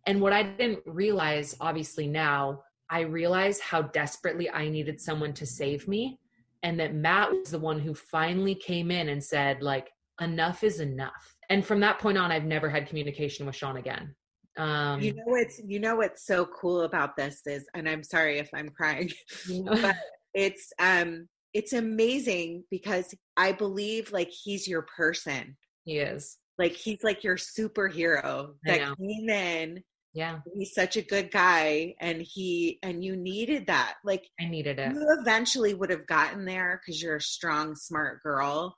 And what I didn't realize obviously now, I realize how desperately I needed someone to save me and that Matt was the one who finally came in and said like enough is enough. And from that point on I've never had communication with Sean again. Um, you know what's you know what's so cool about this is and I'm sorry if I'm crying. but it's um it's amazing because I believe like he's your person. He is. Like he's like your superhero that came in. Yeah. He's such a good guy and he and you needed that. Like I needed it. You eventually would have gotten there cuz you're a strong smart girl,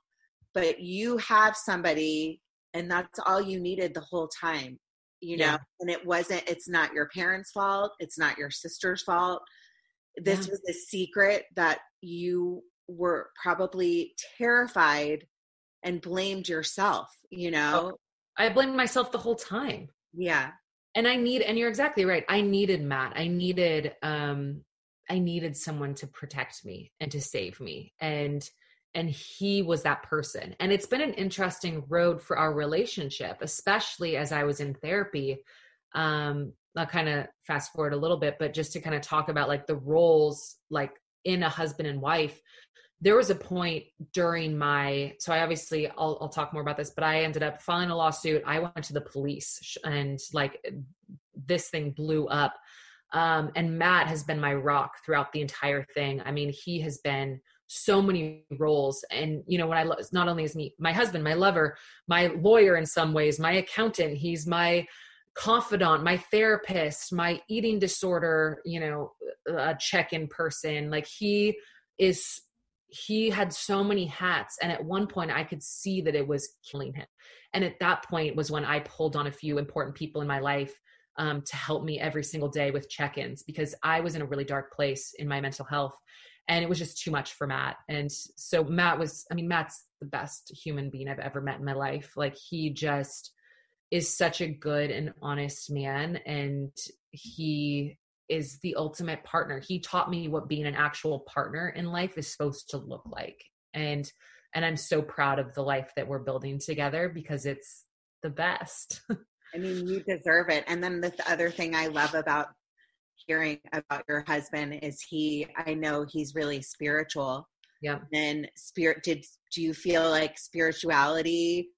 but you have somebody and that's all you needed the whole time. You know, yeah. and it wasn't it's not your parents' fault, it's not your sister's fault. This yeah. was a secret that you were probably terrified and blamed yourself, you oh, know? I blamed myself the whole time. Yeah. And I need and you're exactly right. I needed Matt. I needed um I needed someone to protect me and to save me. And and he was that person. And it's been an interesting road for our relationship, especially as I was in therapy. Um I'll kind of fast forward a little bit, but just to kind of talk about like the roles like in a husband and wife there was a point during my so i obviously I'll, I'll talk more about this but i ended up filing a lawsuit. I went to the police and like this thing blew up. Um, and matt has been my rock throughout the entire thing. I mean he has been so many roles. And you know when i not only is me my husband my lover my lawyer in some ways my accountant he's my confidant my therapist my eating disorder you know a check-in person. Like he is he had so many hats and at one point i could see that it was killing him and at that point was when i pulled on a few important people in my life um, to help me every single day with check-ins because i was in a really dark place in my mental health and it was just too much for matt and so matt was i mean matt's the best human being I've ever met in my life. Like he just is such a good and honest man and he is the ultimate partner. He taught me what being an actual partner in life is supposed to look like. And and I'm so proud of the life that we're building together because it's the best. I mean, you deserve it. And then the other thing I love about hearing about your husband is he I know he's really spiritual. Yeah. And spirit did do you feel like spirituality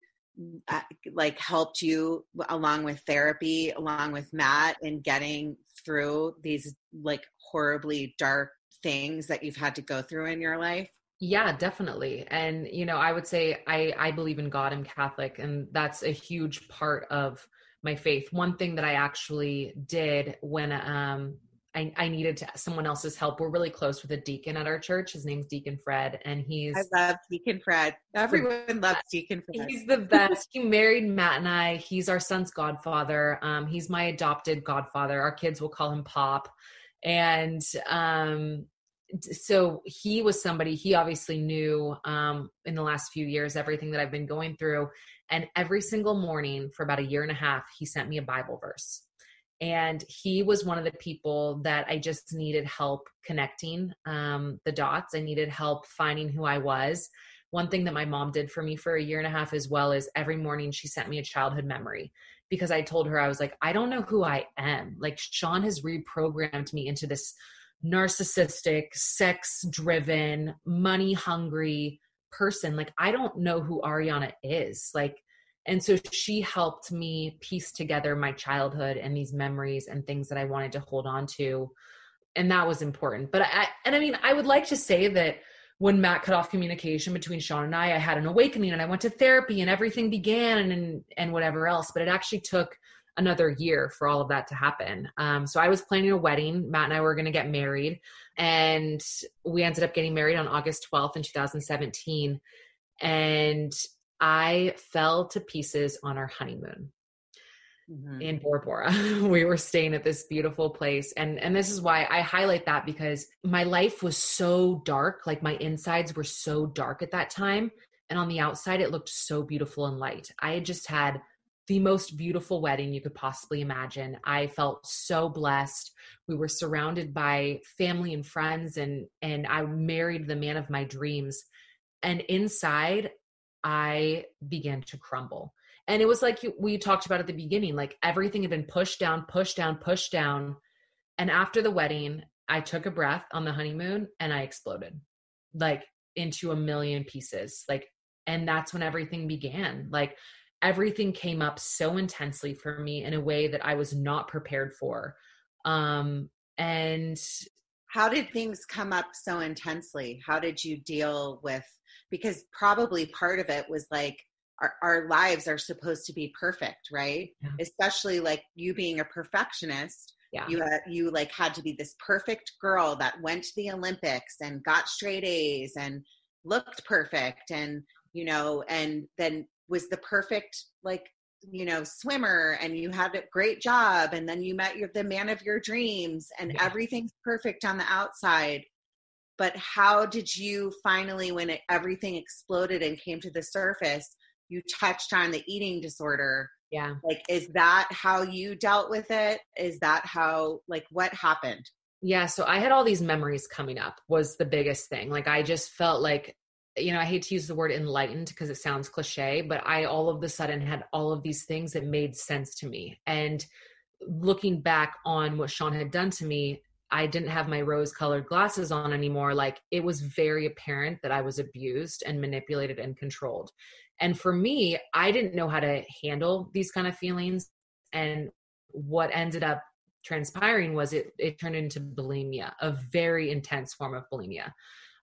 like helped you along with therapy along with Matt in getting through these like horribly dark things that you've had to go through in your life? Yeah, definitely. And you know, I would say I I believe in God. I'm Catholic, and that's a huge part of my faith. One thing that I actually did when um I, I needed to, someone else's help. We're really close with a deacon at our church. His name's Deacon Fred, and he's. I love Deacon Fred. Everyone loves Deacon Fred. He's the best. he married Matt and I. He's our son's godfather. Um, he's my adopted godfather. Our kids will call him Pop, and um, so he was somebody. He obviously knew um, in the last few years everything that I've been going through, and every single morning for about a year and a half, he sent me a Bible verse and he was one of the people that i just needed help connecting um, the dots. I needed help finding who i was. One thing that my mom did for me for a year and a half as well is every morning she sent me a childhood memory because i told her i was like i don't know who i am. Like sean has reprogrammed me into this narcissistic sex driven money hungry person. Like i don't know who ariana is. Like and so she helped me piece together my childhood and these memories and things that I wanted to hold on to. And that was important. But I, and I mean, I would like to say that when Matt cut off communication between Sean and I, I had an awakening and I went to therapy and everything began and, and, and whatever else. But it actually took another year for all of that to happen. Um, so I was planning a wedding. Matt and I were going to get married, and we ended up getting married on August 12th in 2017. And I fell to pieces on our honeymoon mm-hmm. in Bora Bora. we were staying at this beautiful place. And, and this is why I highlight that because my life was so dark. Like my insides were so dark at that time. And on the outside, it looked so beautiful and light. I had just had the most beautiful wedding you could possibly imagine. I felt so blessed. We were surrounded by family and friends and and I married the man of my dreams. And inside, I began to crumble. And it was like we talked about at the beginning, like everything had been pushed down, pushed down, pushed down. And after the wedding, I took a breath on the honeymoon and I exploded like into a million pieces. Like, and that's when everything began. Like, everything came up so intensely for me in a way that I was not prepared for. Um, and how did things come up so intensely? How did you deal with because probably part of it was like our, our lives are supposed to be perfect right yeah. especially like you being a perfectionist yeah. you had, you like had to be this perfect girl that went to the olympics and got straight a's and looked perfect and you know and then was the perfect like you know swimmer and you had a great job and then you met your the man of your dreams and yeah. everything's perfect on the outside. But how did you finally when it, everything exploded and came to the surface you touched on the eating disorder? Yeah. Like is that how you dealt with it? Is that how like what happened? Yeah so i had all these memories coming up was the biggest thing. Like i just felt like you know i hate to use the word enlightened because it sounds cliche but i all of the sudden had all of these things that made sense to me and looking back on what sean had done to me I didn't have my rose colored glasses on anymore, like it was very apparent that I was abused and manipulated and controlled. And for me, I didn't know how to handle these kind of feelings. And what ended up transpiring was it, it turned into bulimia, a very intense form of bulimia.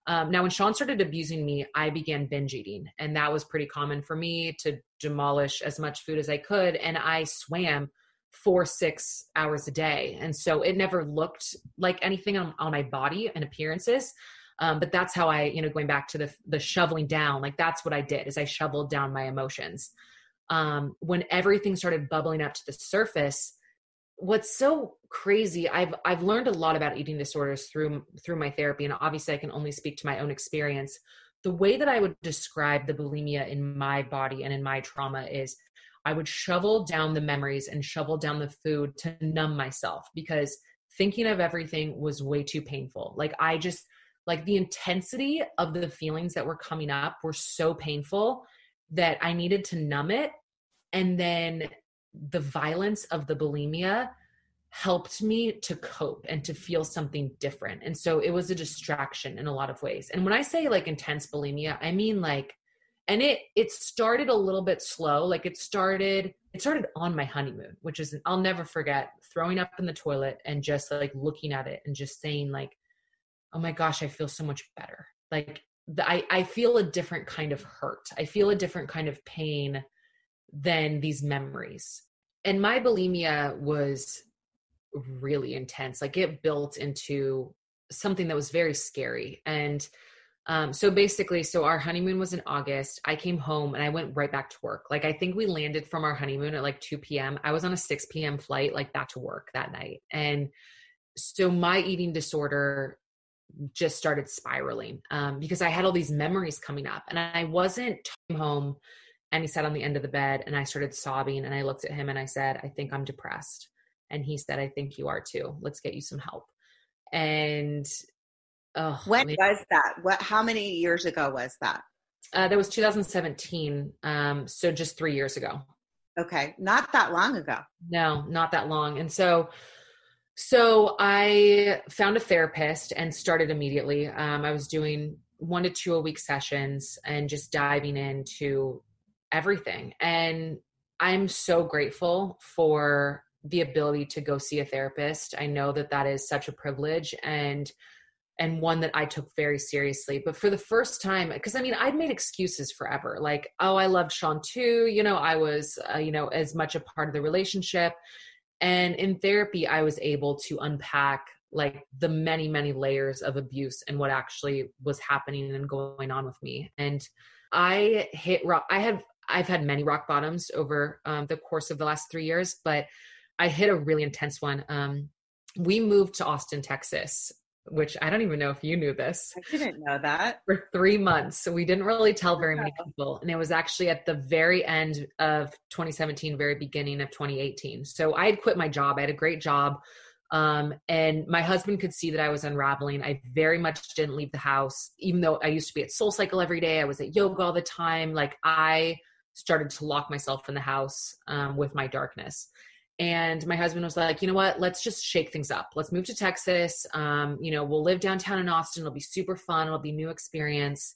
Um, now, when Sean started abusing me, I began binge eating, and that was pretty common for me to demolish as much food as I could. And I swam four six hours a day and so it never looked like anything on, on my body and appearances um, but that's how i you know going back to the the shoveling down like that's what i did is i shoveled down my emotions um, when everything started bubbling up to the surface what's so crazy i've i've learned a lot about eating disorders through through my therapy and obviously i can only speak to my own experience the way that I would describe the bulimia in my body and in my trauma is I would shovel down the memories and shovel down the food to numb myself because thinking of everything was way too painful. Like I just like the intensity of the feelings that were coming up were so painful that I needed to numb it and then the violence of the bulimia helped me to cope and to feel something different. And so it was a distraction in a lot of ways. And when I say like intense bulimia, I mean like and it it started a little bit slow. Like it started it started on my honeymoon, which is I'll never forget throwing up in the toilet and just like looking at it and just saying like oh my gosh, I feel so much better. Like the, I I feel a different kind of hurt. I feel a different kind of pain than these memories. And my bulimia was really intense. Like it built into something that was very scary. And um, so basically, so our honeymoon was in August. I came home and I went right back to work. Like I think we landed from our honeymoon at like 2 p.m. I was on a 6 p.m. flight, like back to work that night. And so my eating disorder just started spiraling um, because I had all these memories coming up and I wasn't home and he sat on the end of the bed and I started sobbing and I looked at him and I said, I think I'm depressed. And he said, I think you are too. Let's get you some help. And oh, when was that? What, how many years ago was that? Uh, that was 2017. Um, so just three years ago. Okay. Not that long ago. No, not that long. And so, so I found a therapist and started immediately. Um, I was doing one to two a week sessions and just diving into everything. And I'm so grateful for the ability to go see a therapist. I know that that is such a privilege and and one that I took very seriously. But for the first time, because I mean, I'd made excuses forever, like, oh, I loved Sean too. You know, I was, uh, you know, as much a part of the relationship. And in therapy, I was able to unpack like the many, many layers of abuse and what actually was happening and going on with me. And I hit rock. I have, I've had many rock bottoms over um, the course of the last three years, but I hit a really intense one. Um, we moved to Austin, Texas, which I don't even know if you knew this. I didn't know that. For three months. So we didn't really tell very many people. And it was actually at the very end of 2017, very beginning of 2018. So I had quit my job. I had a great job. Um, and my husband could see that I was unraveling. I very much didn't leave the house, even though I used to be at Soul Cycle every day. I was at yoga all the time. Like I started to lock myself in the house um, with my darkness. And my husband was like you know what? Let's just shake things up. Let's move to texas. Um, you know we'll live downtown in austin. It'll be super fun. It'll be new experience.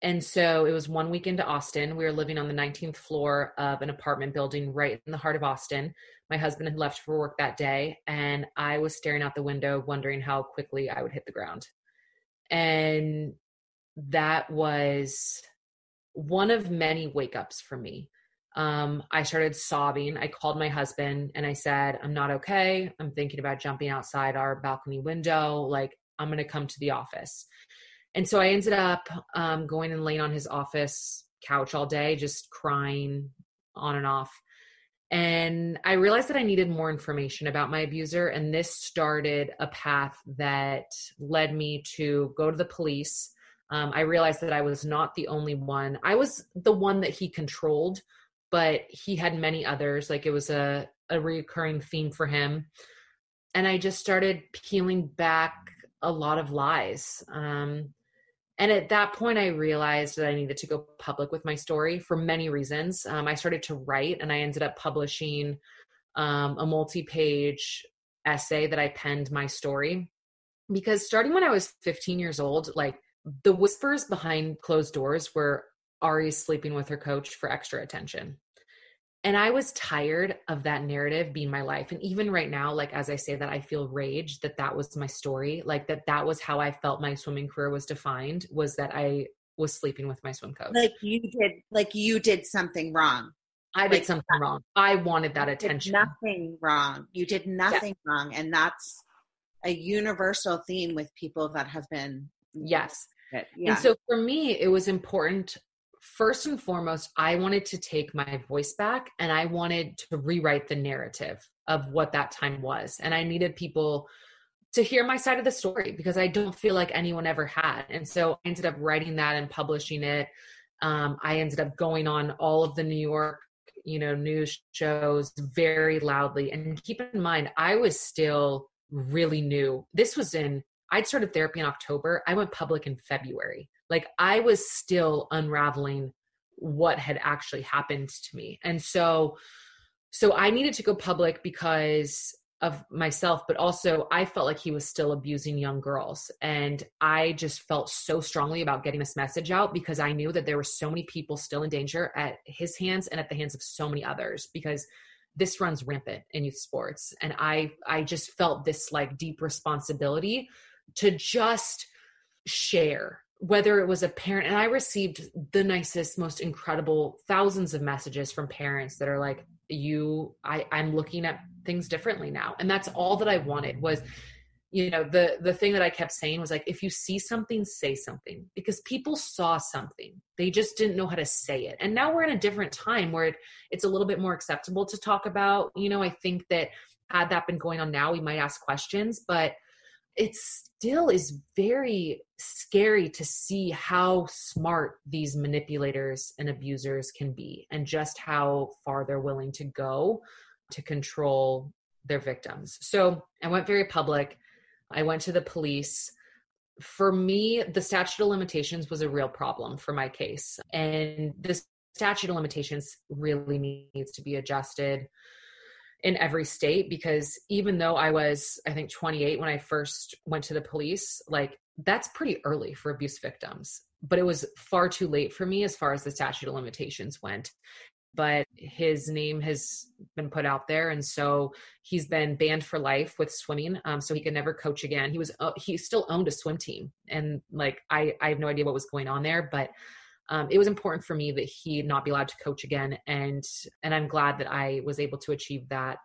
And so it was one week into austin. We were living on the 19th floor of an apartment building right in the heart of austin. My husband had left for work that day and i was staring out the window wondering how quickly i would hit the ground. And that was one of many wake ups for me um, I started sobbing. I called my husband and I said, I'm not okay. I'm thinking about jumping outside our balcony window. Like, I'm going to come to the office. And so I ended up um, going and laying on his office couch all day, just crying on and off. And I realized that I needed more information about my abuser. And this started a path that led me to go to the police. Um, I realized that I was not the only one. I was the one that he controlled but he had many others. Like it was a a recurring theme for him. And i just started peeling back a lot of lies. Um, and at that point i realized that i needed to go public with my story for many reasons. Um, i started to write and i ended up publishing um, a multi-page essay that i penned my story. Because starting when i was 15 years old like the whispers behind closed doors were Ari's sleeping with her coach for extra attention. And I was tired of that narrative being my life. And even right now, like as I say that, I feel rage that that was my story. Like that that was how I felt my swimming career was defined was that I was sleeping with my swim coach. Like you did, like you did something wrong. I did like something wrong. I wanted that attention. nothing wrong. You did nothing yeah. wrong. And that's a universal theme with people that have been. Yes. Yeah. And so for me, it was important first and foremost, I wanted to take my voice back and I wanted to rewrite the narrative of what that time was. And I needed people to hear my side of the story because I don't feel like anyone ever had. And so I ended up writing that and publishing it. Um, I ended up going on all of the New York, you know, news shows very loudly. And keep in mind, I was still really new. This was in, I'd started therapy in October. I went public in February. Like I was still unraveling what had actually happened to me. And so, so I needed to go public because of myself, but also I felt like he was still abusing young girls. And I just felt so strongly about getting this message out because I knew that there were so many people still in danger at his hands and at the hands of so many others because this runs rampant in youth sports. And I I just felt this like deep responsibility to just share whether it was a parent and i received the nicest most incredible thousands of messages from parents that are like you i i'm looking at things differently now. And that's all that i wanted was you know the the thing that i kept saying was like if you see something say something because people saw something. They just didn't know how to say it. And now we're in a different time where it, it's a little bit more acceptable to talk about. You know i think that had that been going on now we might ask questions but it still is very scary to see how smart these manipulators and abusers can be and just how far they're willing to go to control their victims. So I went very public. I went to the police. For me, the statute of limitations was a real problem for my case. And the statute of limitations really needs to be adjusted in every state because even though I was, I think, 28 when I first went to the police, like that's pretty early for abuse victims. But it was far too late for me as far as the statute of limitations went. But his name has been put out there, and so he's been banned for life with swimming. Um, so he could never coach again. He was uh, he still owned a swim team, and like I I have no idea what was going on there, but um, it was important for me that he not be allowed to coach again and and i'm glad that i was able to achieve that.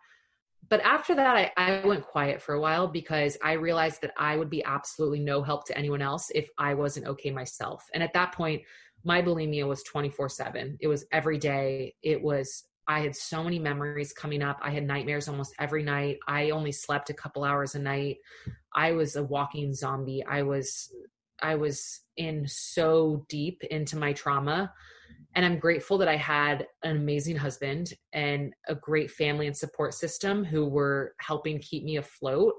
But after that I, I went quiet for a while because i realized that i would be absolutely no help to anyone else if i wasn't okay myself. And at that point my bulimia was 24 7 it was every day. It was i had so many memories coming up. I had nightmares almost every night. I only slept a couple hours a night. I was a walking zombie. I was I was in so deep into my trauma. And I'm grateful that I had an amazing husband and a great family and support system who were helping keep me afloat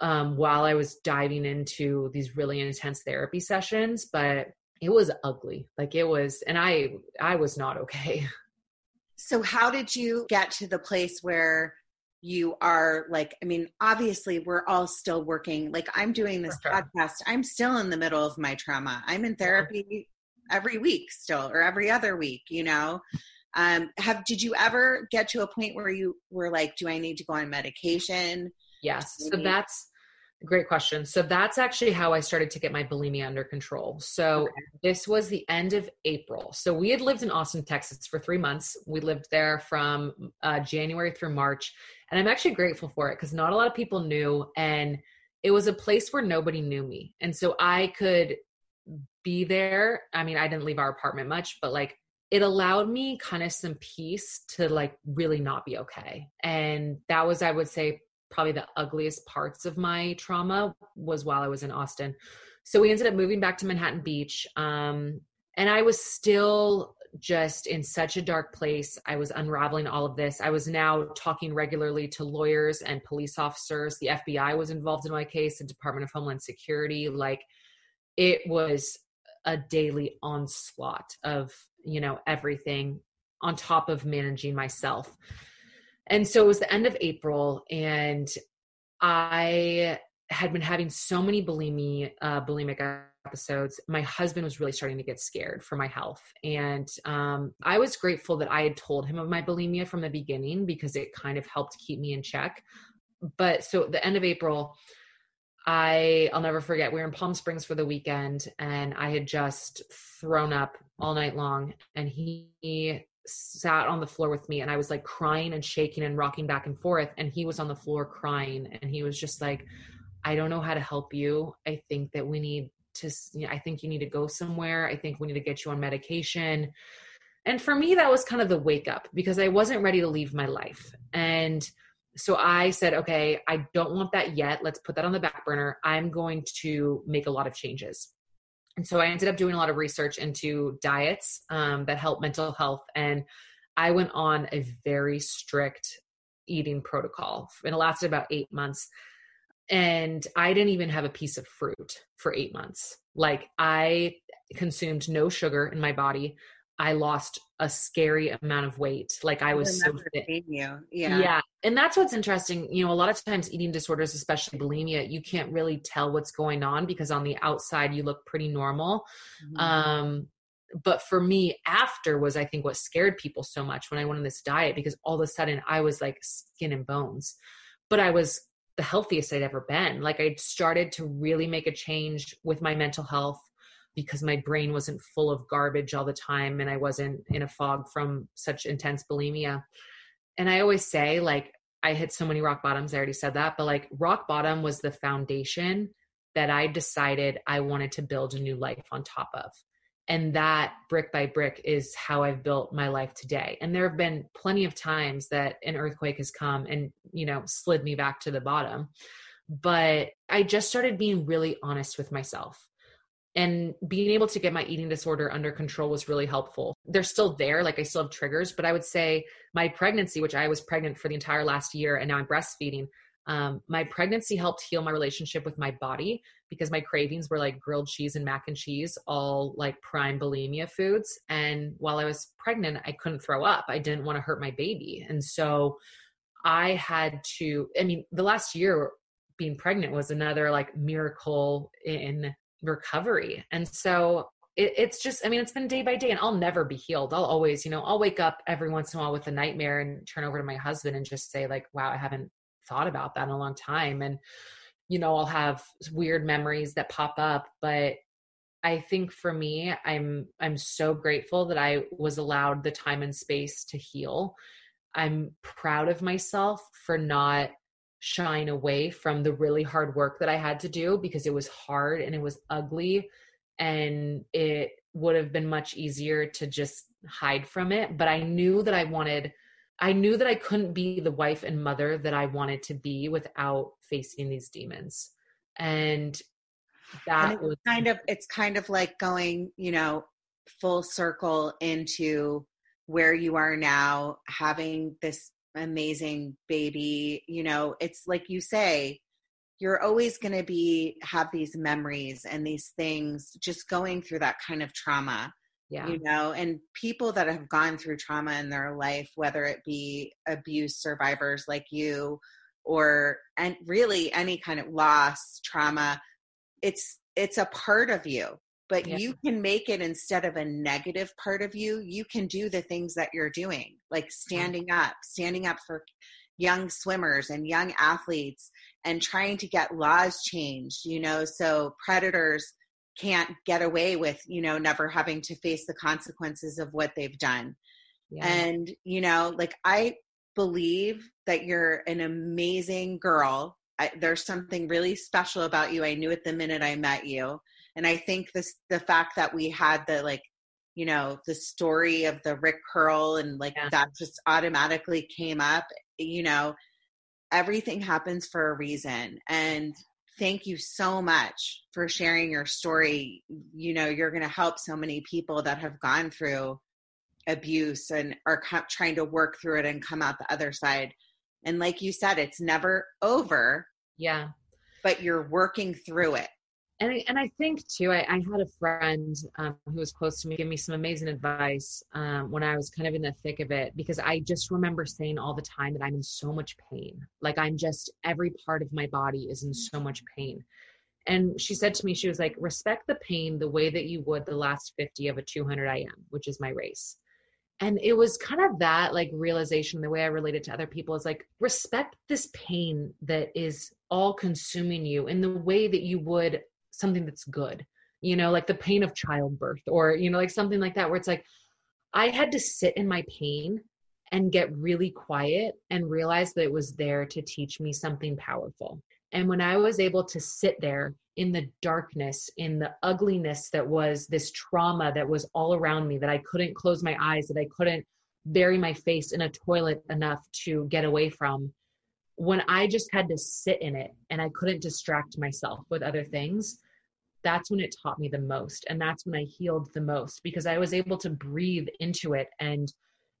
um, while I was diving into these really intense therapy sessions. But it was ugly. Like it was, and I, I was not okay. So, how did you get to the place where you are like i mean obviously we're all still working like i'm doing this sure. podcast i'm still in the middle of my trauma i'm in therapy every week still or every other week you know um have did you ever get to a point where you were like do i need to go on medication yes so that's Great question. So that's actually how I started to get my bulimia under control. So okay. this was the end of April. So we had lived in Austin, Texas for three months. We lived there from uh, January through March. And I'm actually grateful for it because not a lot of people knew. And it was a place where nobody knew me. And so I could be there. I mean, I didn't leave our apartment much, but like it allowed me kind of some peace to like really not be okay. And that was, I would say, probably the ugliest parts of my trauma was while I was in Austin. So we ended up moving back to Manhattan Beach. Um, and I was still just in such a dark place. I was unraveling all of this. I was now talking regularly to lawyers and police officers. The FBI was involved in my case, the Department of Homeland Security. Like it was a daily onslaught of, you know, everything on top of managing myself. And so it was the end of April, and I had been having so many bulimic, uh, bulimic episodes. My husband was really starting to get scared for my health. And um, I was grateful that I had told him of my bulimia from the beginning because it kind of helped keep me in check. But so the end of April, I I'll never forget. We were in Palm Springs for the weekend, and I had just thrown up all night long. And he sat on the floor with me and I was like crying and shaking and rocking back and forth. And he was on the floor crying and he was just like, I don't know how to help you. I think that we need to, you know, I think you need to go somewhere. I think we need to get you on medication. And for me, that was kind of the wake up because I wasn't ready to leave my life. And so I said, okay, I don't want that yet. Let's put that on the back burner. I'm going to make a lot of changes. And so I ended up doing a lot of research into diets um, that help mental health. And I went on a very strict eating protocol. And it lasted about eight months. And I didn't even have a piece of fruit for eight months. Like I consumed no sugar in my body. I lost a scary amount of weight. Like I was I so fit. Yeah. Yeah. And that's what's interesting. You know, a lot of times eating disorders, especially bulimia, you can't really tell what's going on because on the outside you look pretty normal. Mm-hmm. Um, but for me, after was I think what scared people so much when I went on this diet because all of a sudden I was like skin and bones. But I was the healthiest I'd ever been. Like I started to really make a change with my mental health because my brain wasn't full of garbage all the time and I wasn't in a fog from such intense bulimia. And I always say, like, I hit so many rock bottoms. I already said that, but like, rock bottom was the foundation that I decided I wanted to build a new life on top of. And that brick by brick is how I've built my life today. And there have been plenty of times that an earthquake has come and, you know, slid me back to the bottom. But I just started being really honest with myself and being able to get my eating disorder under control was really helpful. They're still there, like I still have triggers, but I would say my pregnancy, which I was pregnant for the entire last year and now I'm breastfeeding, um, my pregnancy helped heal my relationship with my body because my cravings were like grilled cheese and mac and cheese, all like prime bulimia foods. And while I was pregnant, I couldn't throw up. I didn't want to hurt my baby. And so I had to, I mean, the last year being pregnant was another like miracle in recovery. And so it, it's just, I mean, it's been day by day and I'll never be healed. I'll always, you know, I'll wake up every once in a while with a nightmare and turn over to my husband and just say, like, wow, I haven't thought about that in a long time. And, you know, I'll have weird memories that pop up, but I think for me, I'm I'm so grateful that I was allowed the time and space to heal. I'm proud of myself for not shying away from the really hard work that I had to do because it was hard and it was ugly and it would have been much easier to just hide from it but I knew that I wanted I knew that I couldn't be the wife and mother that I wanted to be without facing these demons. And that and was kind of it's kind of like going you know full circle into where you are now having this amazing baby. You know it's like you say you're always going to be have these memories and these things just going through that kind of trauma yeah. you know and people that have gone through trauma in their life whether it be abuse survivors like you or and really any kind of loss trauma it's it's a part of you but yeah. you can make it instead of a negative part of you you can do the things that you're doing like uh-huh. standing up standing up for young swimmers and young athletes and trying to get laws changed you know so predators can't get away with you know never having to face the consequences of what they've done. Yeah. and you know like i believe that you're an amazing girl. I, there's something really special about you. I knew it the minute i met you. And i think this the fact that we had the like you know the story of the Rick Curl and like yeah. that just automatically came up you know everything happens for a reason. And thank you so much for sharing your story. You know you're going to help so many people that have gone through abuse and are co- trying to work through it and come out the other side. And like you said it's never over. Yeah. But you're working through it and I, and I think too, I, I had a friend um, who was close to me give me some amazing advice um, when I was kind of in the thick of it because I just remember saying all the time that I'm in so much pain. Like I'm just every part of my body is in so much pain. And she said to me, she was like, respect the pain the way that you would the last 50 of a 200 IM, which is my race. And it was kind of that like realization, the way I related to other people is like, respect this pain that is all consuming you in the way that you would something that's good you know like the pain of childbirth or you know like something like that where it's like i had to sit in my pain and get really quiet and realize that it was there to teach me something powerful. And when i was able to sit there in the darkness in the ugliness that was this trauma that was all around me that i couldn't close my eyes that i couldn't bury my face in a toilet enough to get away from when I just had to sit in it and I couldn't distract myself with other things, that's when it taught me the most. And that's when I healed the most because I was able to breathe into it and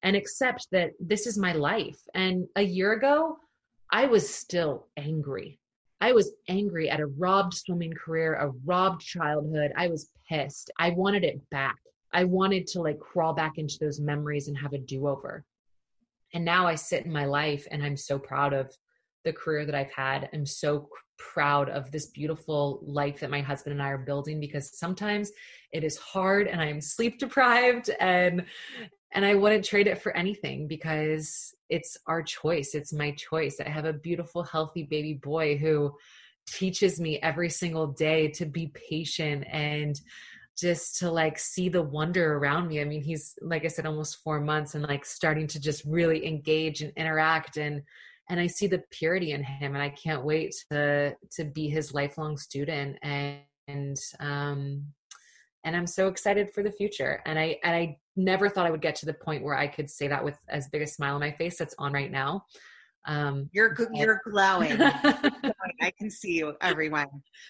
and accept that this is my life. And a year ago, I was still angry. I was angry at a robbed swimming career, a robbed childhood. I was pissed. I wanted it back. I wanted to like crawl back into those memories and have a do over. And now I sit in my life and I'm so proud of the career that I've had. I'm so proud of this beautiful life that my husband and I are building because sometimes it is hard and I'm sleep deprived and and I wouldn't trade it for anything because it's our choice. It's my choice. I have a beautiful healthy baby boy who teaches me every single day to be patient and just to like see the wonder around me. I mean, he's like I said almost 4 months and like starting to just really engage and interact and and I see the purity in him and I can't wait to to be his lifelong student and, and um and I'm so excited for the future. And I and I never thought I would get to the point where I could say that with as big a smile on my face that's on right now. Um, you're you're glowing. I can see you, everyone.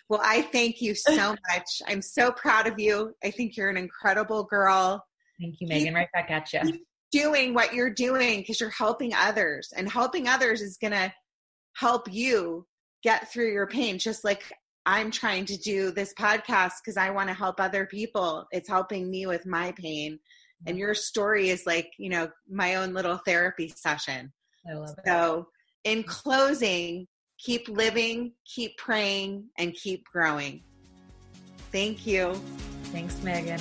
Well, I thank you so much. I'm so proud of you. I think you're an incredible girl. Thank you, Megan. Keep, right back at you doing what you're doing because you're helping others and helping others is going to help you get through your pain just like i'm trying to do this podcast because i want to help other people. It's helping me with my pain. And your story is like you know my own little therapy session. I love it. so in closing keep living keep praying and keep growing. Thank you. Thanks megan